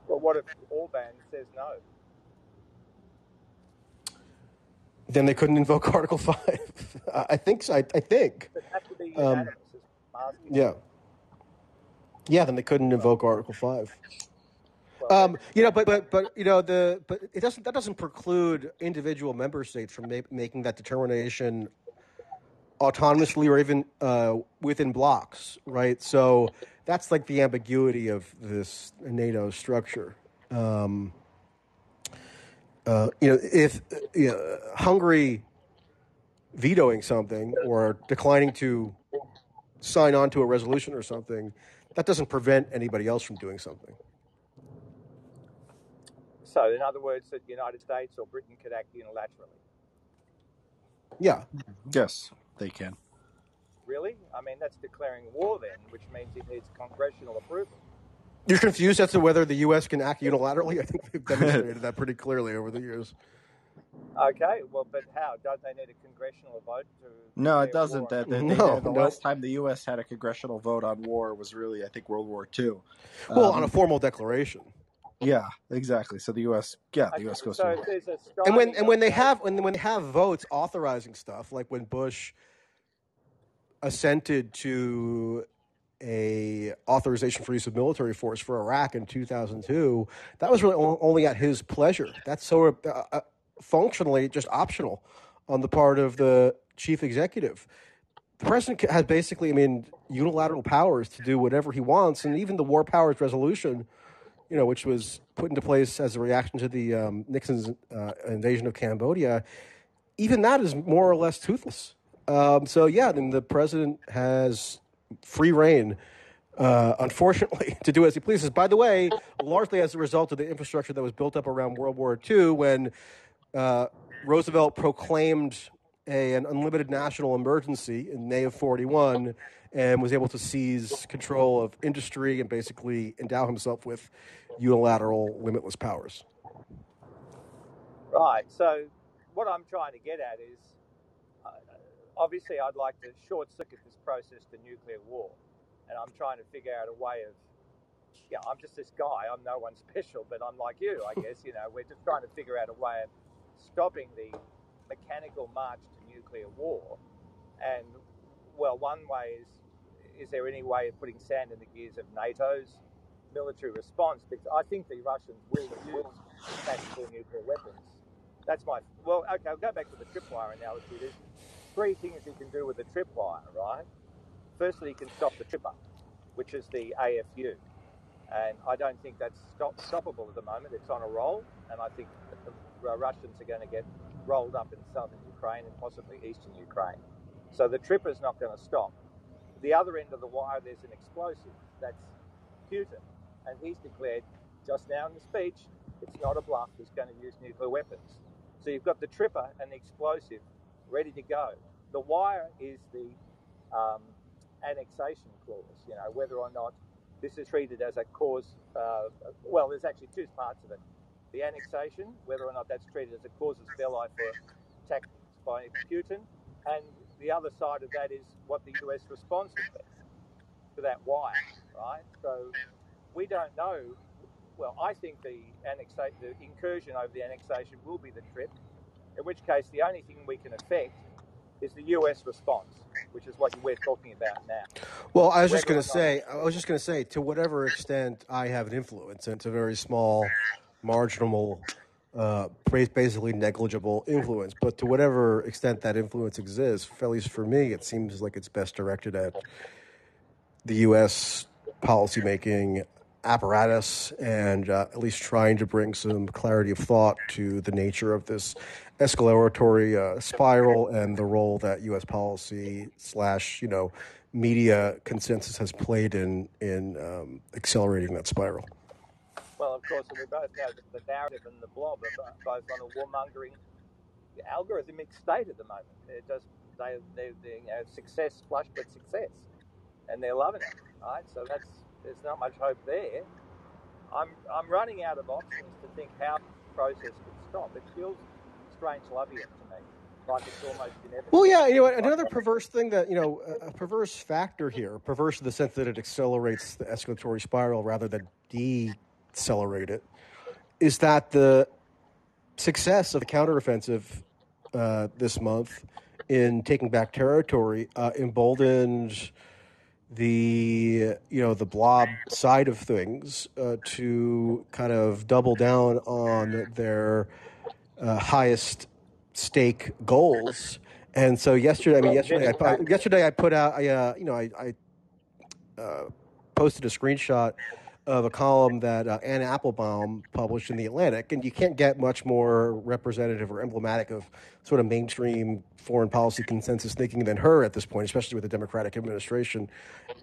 Well, what if Orban says no? Then they couldn't invoke Article Five. I think so. I, I think. It has to be. Um, yeah. Yeah, then they couldn't invoke Article Five. Um, you know, but but but you know the but it doesn't that doesn't preclude individual member states from ma- making that determination autonomously or even uh, within blocs, right? So that's like the ambiguity of this NATO structure. Um, uh, you know, if you know, Hungary vetoing something or declining to sign on to a resolution or something, that doesn't prevent anybody else from doing something. So, in other words, that the United States or Britain could act unilaterally. Yeah. Yes, they can. Really? I mean, that's declaring war then, which means it needs congressional approval. You're confused as to whether the U.S. can act unilaterally? I think we've demonstrated that pretty clearly over the years. Okay, well, but how? Don't they need a congressional vote to? No, it doesn't. war? That they, they, No, the no. last time the U.S. had a congressional vote on war was really, I think, World War II. Well, Um, on a formal declaration. Yeah, exactly. So the U.S. Yeah, the U.S. goes so to there's a And when striving and when they have when when they have votes authorizing stuff, like when Bush assented to a authorization for use of military force for Iraq in 2002, that was really o- only at his pleasure. That's sort of uh, uh, functionally just optional on the part of the chief executive. The president ca- has basically, I mean, unilateral powers to do whatever he wants, and even the war powers resolution, you know, which was put into place as a reaction to the um, Nixon's uh, invasion of Cambodia, even that is more or less toothless. Um, so yeah, then the president has free rein, uh, unfortunately, to do as he pleases. By the way, largely as a result of the infrastructure that was built up around World War II, when uh, Roosevelt proclaimed a, an unlimited national emergency in May of 41 and was able to seize control of industry and basically endow himself with unilateral, limitless powers. Right. So, what I'm trying to get at is uh, obviously, I'd like to short circuit this process to nuclear war. And I'm trying to figure out a way of, yeah, I'm just this guy. I'm no one special, but I'm like you, I guess. You know, we're just trying to figure out a way of stopping the mechanical march to nuclear war. And, well, one way is is there any way of putting sand in the gears of NATO's military response? Because I think the Russians will use tactical nuclear weapons. That's my well. Okay, I'll go back to the tripwire analogy. There's three things you can do with the tripwire, right? Firstly, you can stop the tripper, which is the AFU, and I don't think that's stop, stoppable at the moment. It's on a roll, and I think that the Russians are going to get rolled up in southern Ukraine and possibly eastern Ukraine. So the tripper's not going to stop. The other end of the wire, there's an explosive that's Putin. And he's declared just now in the speech, it's not a bluff, he's going to use nuclear weapons. So you've got the tripper and the explosive ready to go. The wire is the um, annexation clause, you know, whether or not this is treated as a cause, uh, well, there's actually two parts of it. The annexation, whether or not that's treated as a casus belli for tactics by Putin, and the other side of that is what the US response be to that wire, right? So we don't know. Well, I think the annexation, the incursion over the annexation will be the trip. In which case, the only thing we can affect is the US response, which is what we're talking about now. Well, I was just going to say, I was just going to say, to whatever extent I have an influence, and it's a very small, marginal, uh, basically negligible influence, but to whatever extent that influence exists, at least for me, it seems like it's best directed at the U.S. policymaking apparatus and uh, at least trying to bring some clarity of thought to the nature of this escalatory uh, spiral and the role that U.S. policy slash you know media consensus has played in in um, accelerating that spiral. Well, of course, we both know that the narrative and the blob are both on a warmongering algorithmic state at the moment. It just they they, they you know, success flush with success, and they're loving it, right? So that's there's not much hope there. I'm I'm running out of options to think how the process could stop. It feels strange loving it to me, like it's almost inevitable. Well, yeah, you know Another perverse thing that you know, a perverse factor here, perverse in the sense that it accelerates the escalatory spiral rather than decelerate it, is that the success of the counteroffensive uh, this month in taking back territory uh, emboldened the you know the blob side of things uh, to kind of double down on their uh, highest stake goals. And so yesterday, I mean, yesterday, I, I, yesterday I put out, I, uh, you know, I, I uh, posted a screenshot of a column that uh, Applebaum published in the Atlantic, and you can't get much more representative or emblematic of sort of mainstream foreign policy consensus thinking than her at this point, especially with the Democratic administration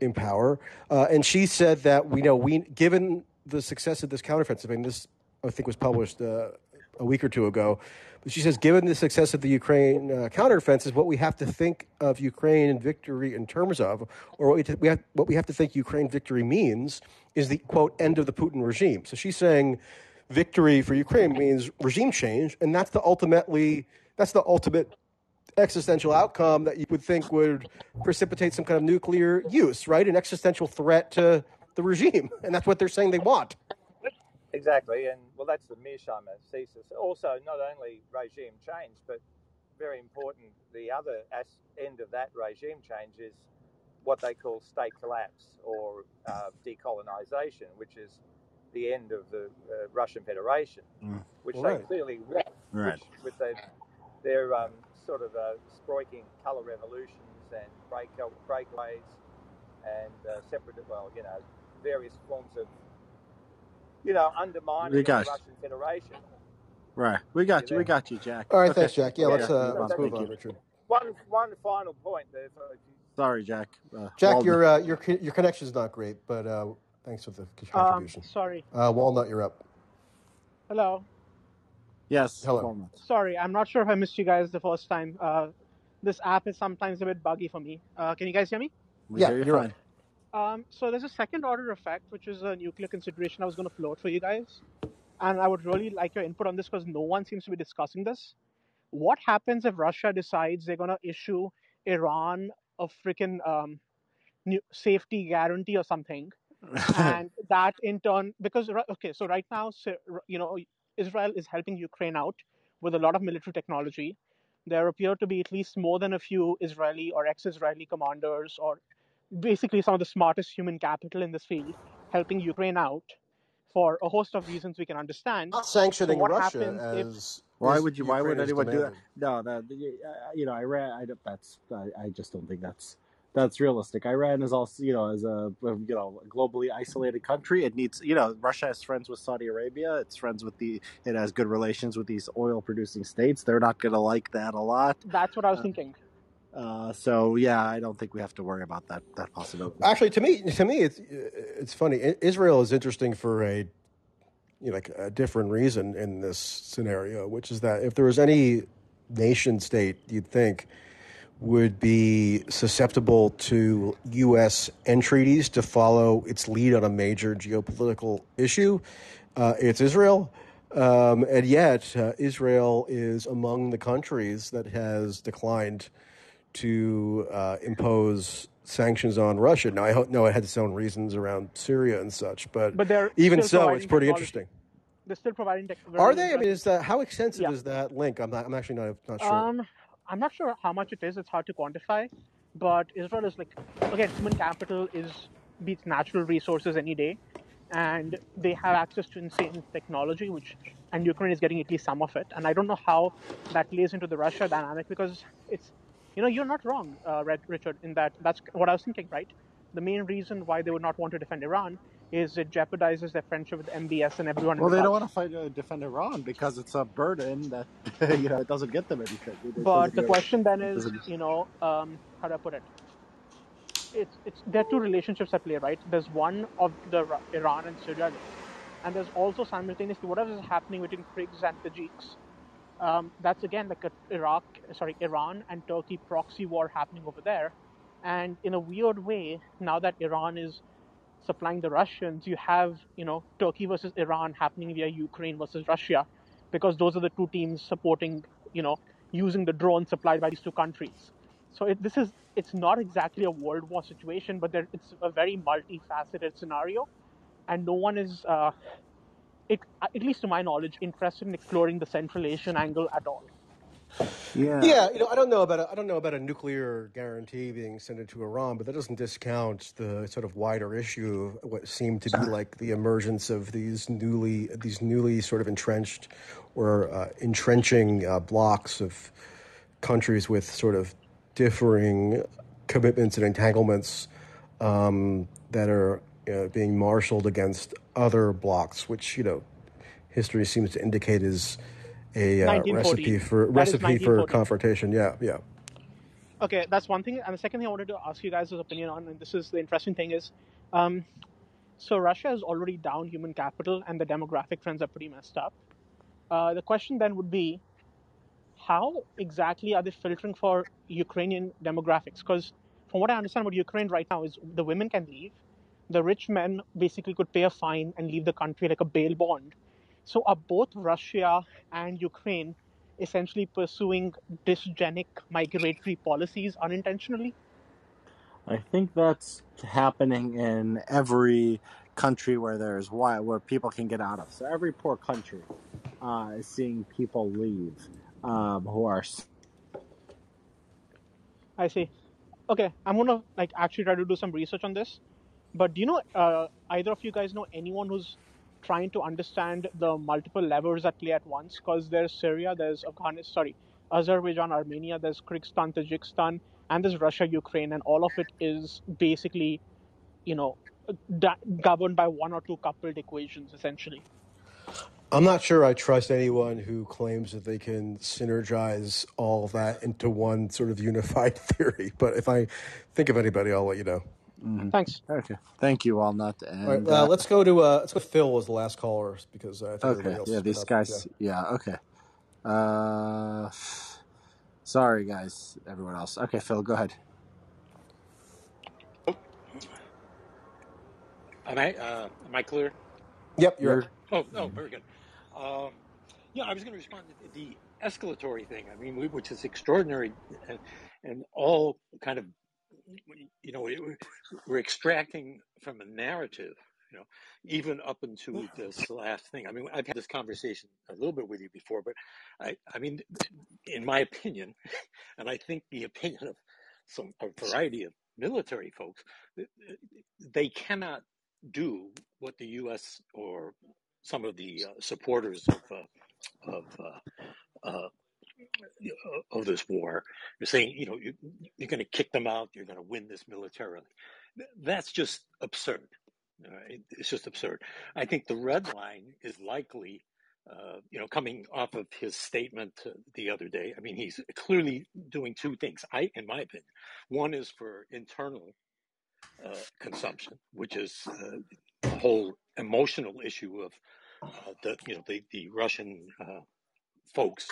in power. Uh, and she said that we know we, given the success of this counteroffensive, and this I think was published uh, a week or two ago. But she says, given the success of the Ukraine uh, counteroffensive, what we have to think of Ukraine and victory in terms of, or what we, t- we have, what we have to think Ukraine victory means, is the quote end of the Putin regime. So she's saying victory for Ukraine means regime change, and that's the ultimately that's the ultimate existential outcome that you would think would precipitate some kind of nuclear use, right? An existential threat to the regime, and that's what they're saying they want. Exactly, and well, that's the Mearsheimer thesis. Also, not only regime change, but very important, the other as- end of that regime change is what they call state collapse or uh, decolonisation, which is the end of the uh, Russian Federation, Mm. which Right. they clearly want, Right. which with their, their um, sort of uh, sproiking colour revolutions and break breakaways and uh, separate, well, you know, various forms of, you know, undermining We of the got. Russian Federation. Right. We got You you. We got you, Jack. All right, Okay. thanks, Jack. Yeah, Yeah, let's uh, move on. let's move Thank on, you. Richard. One one final point there. For, Sorry, Jack. Uh, Jack, Walden. your uh, your co- your connection's not great, but uh, thanks for the contribution. Um, contribution. sorry. Uh, Walnut, you're up. Hello. Yes. Hello. Walnut. Sorry, I'm not sure if I missed you guys the first time. Uh, this app is sometimes a bit buggy for me. Uh, can you guys hear me? We Yeah, hear you you're fine. Um, so there's a second order effect, which is a nuclear consideration I was going to float for you guys. And I would really like your input on this because no one seems to be discussing this. What happens if Russia decides they're going to issue Iran a freaking um, new safety guarantee or something? and that in turn because okay so right now so, you know israel is helping ukraine out with a lot of military technology there appear to be at least more than a few israeli or ex-israeli commanders or basically some of the smartest human capital in this field helping ukraine out for a host of reasons we can understand Not sanctioning what Russia happens if as Why would you? Why would Ukraine has anyone do that? No, no. the- uh, You know, Iran. I don't. That's. I, I just don't think that's that's realistic. Iran is also, you know, as a you know globally isolated country. It needs, you know, Russia has friends with Saudi Arabia. It's friends with the. It has good relations with these oil producing states. They're not going to like that a lot. that's what i was Uh, thinking Uh, so yeah, I don't think we have to worry about that that possibility. Actually, to me, to me, it's it's funny. Israel is interesting for a you know, like a different reason in this scenario, which is that if there was any nation state you'd think would be susceptible to U.S. entreaties to follow its lead on a major geopolitical issue, uh, it's Israel. Um, and yet, uh, Israel is among the countries that has declined to uh, impose sanctions on Russia. Now, I ho- know it had its own reasons around Syria and such, but, But even so, it's pretty interesting. They're still providing tech. Are they? I mean, is that how extensive Yeah. is that link? I'm not. I'm actually not not sure. Um, I'm not sure how much it is. It's hard to quantify. But Israel is like, again, human capital is beats natural resources any day, and they have access to insane technology, which and Ukraine is getting at least some of it. And I don't know how that plays into the Russia dynamic because it's, you know, you're not wrong, uh, Richard, in that that's what I was thinking, right? The main reason why they would not want to defend Iran is it jeopardizes their friendship with MBS and everyone. in Well, the they don't want to fight uh, defend Iran because it's a burden that you know it doesn't get them anything. It- But the question then is, you know, um, how do I put it? It's it's there are two relationships at play, right? There's one of the Iran and Syria, and there's also simultaneously whatever is happening between Kyrgyz and Tajiks. Um, that's again like a Iraq, sorry, Iran and Turkey proxy war happening over there, and in a weird way, now that Iran is supplying the Russians, you have you know Turkey versus Iran happening via Ukraine versus Russia, because those are the two teams supporting you know using the drones supplied by these two countries. So it, this is it's not exactly a world war situation, but there, it's a very multifaceted scenario, and no one is, uh, it, at least to my knowledge, interested in exploring the Central Asian angle at all. yeah. yeah, you know, I don't know about a, I don't know about a nuclear guarantee being sent to Iran, but that doesn't discount the sort of wider issue of what seemed to be like the emergence of these newly these newly sort of entrenched or uh, entrenching uh, blocs of countries with sort of differing commitments and entanglements um, that are you know, being marshaled against other blocs, which you know history seems to indicate is a uh, recipe for That recipe for confrontation. Yeah, yeah. Okay, that's one thing. And the second thing I wanted to ask you guys' opinion on, and this is the interesting thing is, um, so Russia is already down human capital, and the demographic trends are pretty messed up. Uh, the question then would be, how exactly are they filtering for Ukrainian demographics? Because from what I understand about Ukraine right now is the women can leave, the rich men basically could pay a fine and leave the country like a bail bond. So are both Russia and Ukraine essentially pursuing dysgenic migratory policies unintentionally? I think that's happening in every country where there's why where people can get out of. So every poor country uh, is seeing people leave um, who are I see. Okay, I'm gonna like actually try to do some research on this. But do you know uh, either of you guys know anyone who's trying to understand the multiple levers at play at once? Because there's Syria, there's Afghanistan, sorry, Azerbaijan, Armenia, there's Kyrgyzstan, Tajikistan, and there's Russia, Ukraine, and all of it is basically, you know, da- governed by one or two coupled equations essentially. I'm not sure I trust anyone who claims that they can synergize all that into one sort of unified theory. But if I think of anybody, I'll let you know. Mhm. Thanks. Okay, thank you, Walnut. And All right, uh, uh, let's go to uh, let's go. Phil as the last caller because I think everybody okay, else. yeah, these guys. Yeah, okay. Uh, sorry, guys, everyone else. Okay, Phil, go ahead. Am I uh, am I clear? Yep, you're. You're Oh, oh, very good. Um, yeah, I was going to respond to the escalatory thing. I mean, we, which is extraordinary, and, and all kind of, you know, we- we're extracting from a narrative. You know, even up into this last thing. I mean, I've had this conversation a little bit with you before, but I, I mean, in my opinion, and I think the opinion of some a variety of military folks, they cannot do what the U.S. or some of the uh, supporters of uh, of uh, uh, of this war You're saying, you know, you, you're going to kick them out, you're going to win this militarily. That's just absurd. It, it's just absurd. I think the red line is likely uh, you know, coming off of his statement uh, the other day, I mean, he's clearly doing two things. I, in my opinion, one is for internal uh, consumption, which is uh, the whole emotional issue of uh, the, you know, the the Russian uh, folks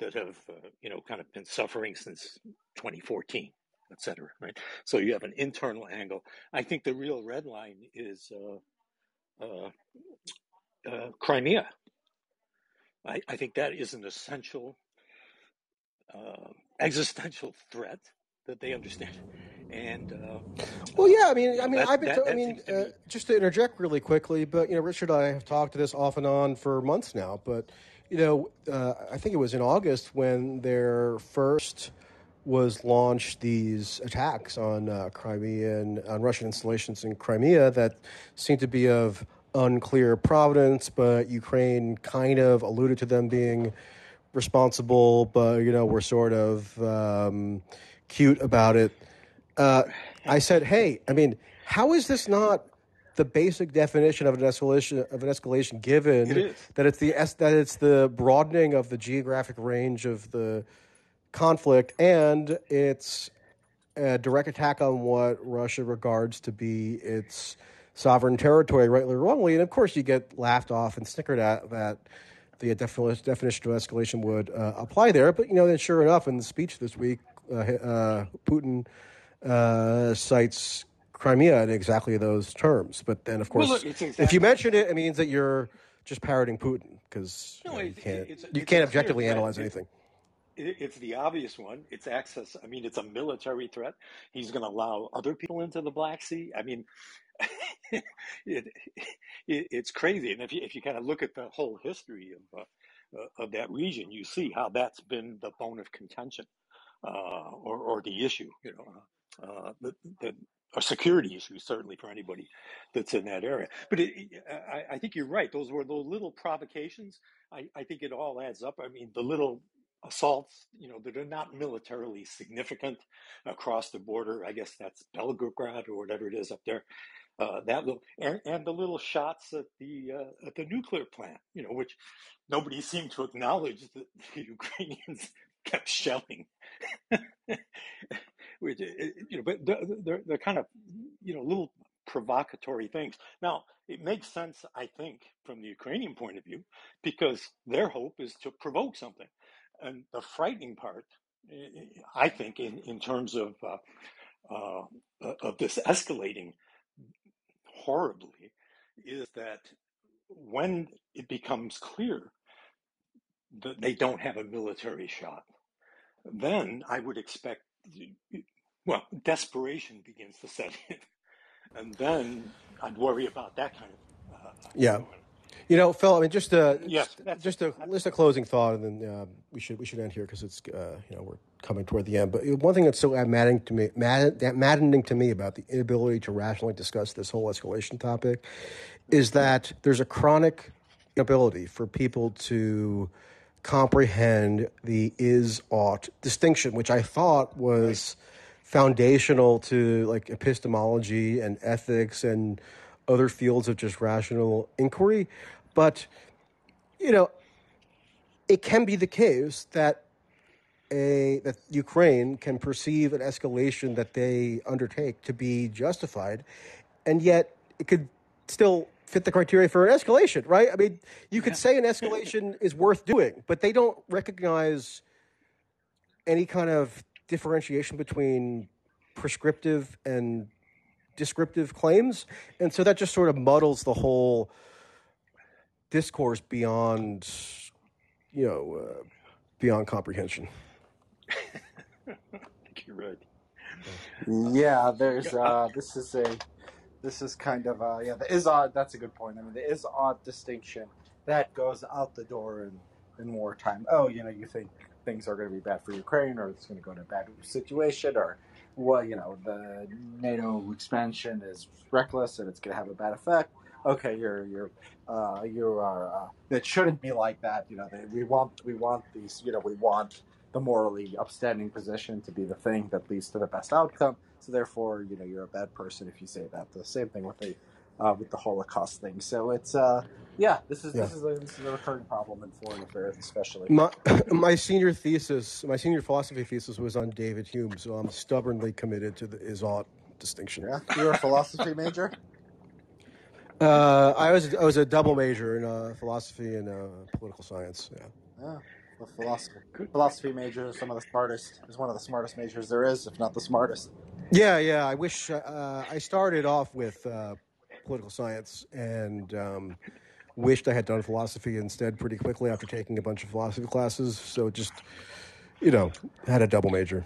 that have, you know, kind of been suffering since 2014 et cetera, right? So you have an internal angle. I think the real red line is uh, uh, uh, Crimea. I, I, think that is an essential uh, existential threat that they understand. And uh, well, yeah, I mean, I mean, that, I've been, that, to, I mean, uh, just to interject really quickly, but you know, Richard and I have talked to this off and on for months now, but you know, I think it was in August when their first was launched these attacks on uh, Crimean on Russian installations in Crimea that seemed to be of unclear providence, but Ukraine kind of alluded to them being responsible, but you know were sort of um, cute about it. Uh, I said, "Hey, I mean, how is this not?" The basic definition of an escalation of an escalation, given it that it's the that it's the broadening of the geographic range of the conflict, and it's a direct attack on what Russia regards to be its sovereign territory, rightly or wrongly. And of course, you get laughed off and snickered at that the definition of escalation would uh, apply there. But you know, then sure enough, in the speech this week, uh, uh, Putin uh, cites Crimea in exactly those terms. But then, of course, well, look, exactly if you mention it, it means that you're just parroting Putin because no, you, know, you, can't it's, you can't objectively analyze anything it's the obvious one. It's access. I mean, it's a military threat. He's going to allow other people into the Black Sea. I mean, it, it, it's crazy. And if you, if you kind of look at the whole history of uh, uh, of that region, you see how that's been the bone of contention, uh, or or the issue. You know, uh, the, the a security issue certainly for anybody that's in that area. But it, I, I, think you're right. Those were those little provocations. I, I think it all adds up. I mean, the little assaults, you know, that are not militarily significant across the border. I guess that's Belgorod or whatever it is up there. Uh, that little and, and, the little shots at the uh, at the nuclear plant, you know, which nobody seemed to acknowledge that the Ukrainians kept shelling. you know, but they're, they're kind of you know little provocatory things. Now, it makes sense, I think, from the Ukrainian point of view, because their hope is to provoke something. And the frightening part, I think, in, in terms of uh, uh, of this escalating horribly, is that when it becomes clear that they don't have a military shot, then I would expect, well, desperation begins to set in, and then I'd worry about that kind of. Uh, yeah. You know, Phil. I mean, just a yes, just a just a closing thought, and then uh, we should we should end here because it's uh, you know we're coming toward the end. But one thing that's so maddening to me, mad, maddening to me about the inability to rationally discuss this whole escalation topic, is that there's a chronic inability for people to comprehend the is ought distinction, which I thought was foundational to like epistemology and ethics and other fields of just rational inquiry. But, you know, it can be the case that a that Ukraine can perceive an escalation that they undertake to be justified, and yet it could still fit the criteria for an escalation, right? I mean, you could yeah. say an escalation is worth doing, but they don't recognize any kind of differentiation between prescriptive and descriptive claims, and so that just sort of muddles the whole discourse beyond, you know, uh, beyond comprehension. I think you're right. Yeah, there's uh, this is a this is kind of uh, yeah, the is ought. That's a good point. I mean, the is ought distinction that goes out the door in in wartime. Oh, you know, you think things are going to be bad for Ukraine, or it's going to go to a bad situation, or well, you know, the NATO expansion is reckless and it's going to have a bad effect okay, you're you're uh, you are. Uh, it shouldn't be like that. You know, they, we want we want these. You know, we want the morally upstanding position to be the thing that leads to the best outcome. So therefore, you know, you're a bad person if you say that. The same thing with the uh, with the Holocaust thing. So it's uh, yeah, this is Yeah. this is a, this is a recurring problem in foreign affairs, especially. My my senior thesis, my senior philosophy thesis was on David Hume, so I'm stubbornly committed to the is ought distinction. Yeah, you're a philosophy major. Uh, I was I was a double major in uh, philosophy and uh, political science. Yeah. Yeah, the philosophy philosophy major is some of the smartest. Is one of the smartest majors there is, if not the smartest. Yeah, yeah. I wish uh, I started off with uh, political science and um, wished I had done philosophy instead pretty quickly after taking a bunch of philosophy classes. So just, you know, had a double major.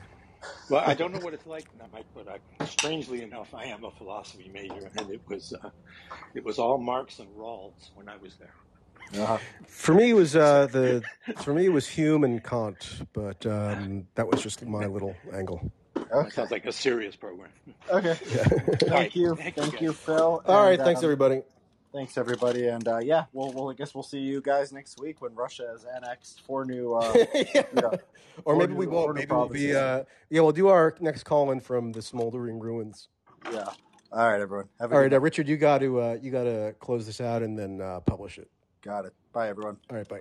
Well, I don't know what it's like now, Mike, but I, strangely enough, I am a philosophy major, and it was uh, it was all Marx and Rawls when I was there. Uh-huh. For me, it was uh, the for me it was Hume and Kant, but um, that was just my little angle. That Okay. sounds like a serious program. Okay. Yeah. Thank right. you. Thank you, Thank you, guys. Phil. All right. And Thanks, um, everybody. thanks everybody. And uh, yeah, we'll, we'll I guess we'll see you guys next week when Russia has annexed four new uh, yeah. yeah, Or four maybe we won't. Maybe we'll be. Uh, yeah, we'll do our next call in from the smoldering ruins. Yeah. All right, everyone. Have a All good right, uh. Richard, you got to uh, you got to close this out and then uh, publish it. Got it. Bye, everyone. All right, bye.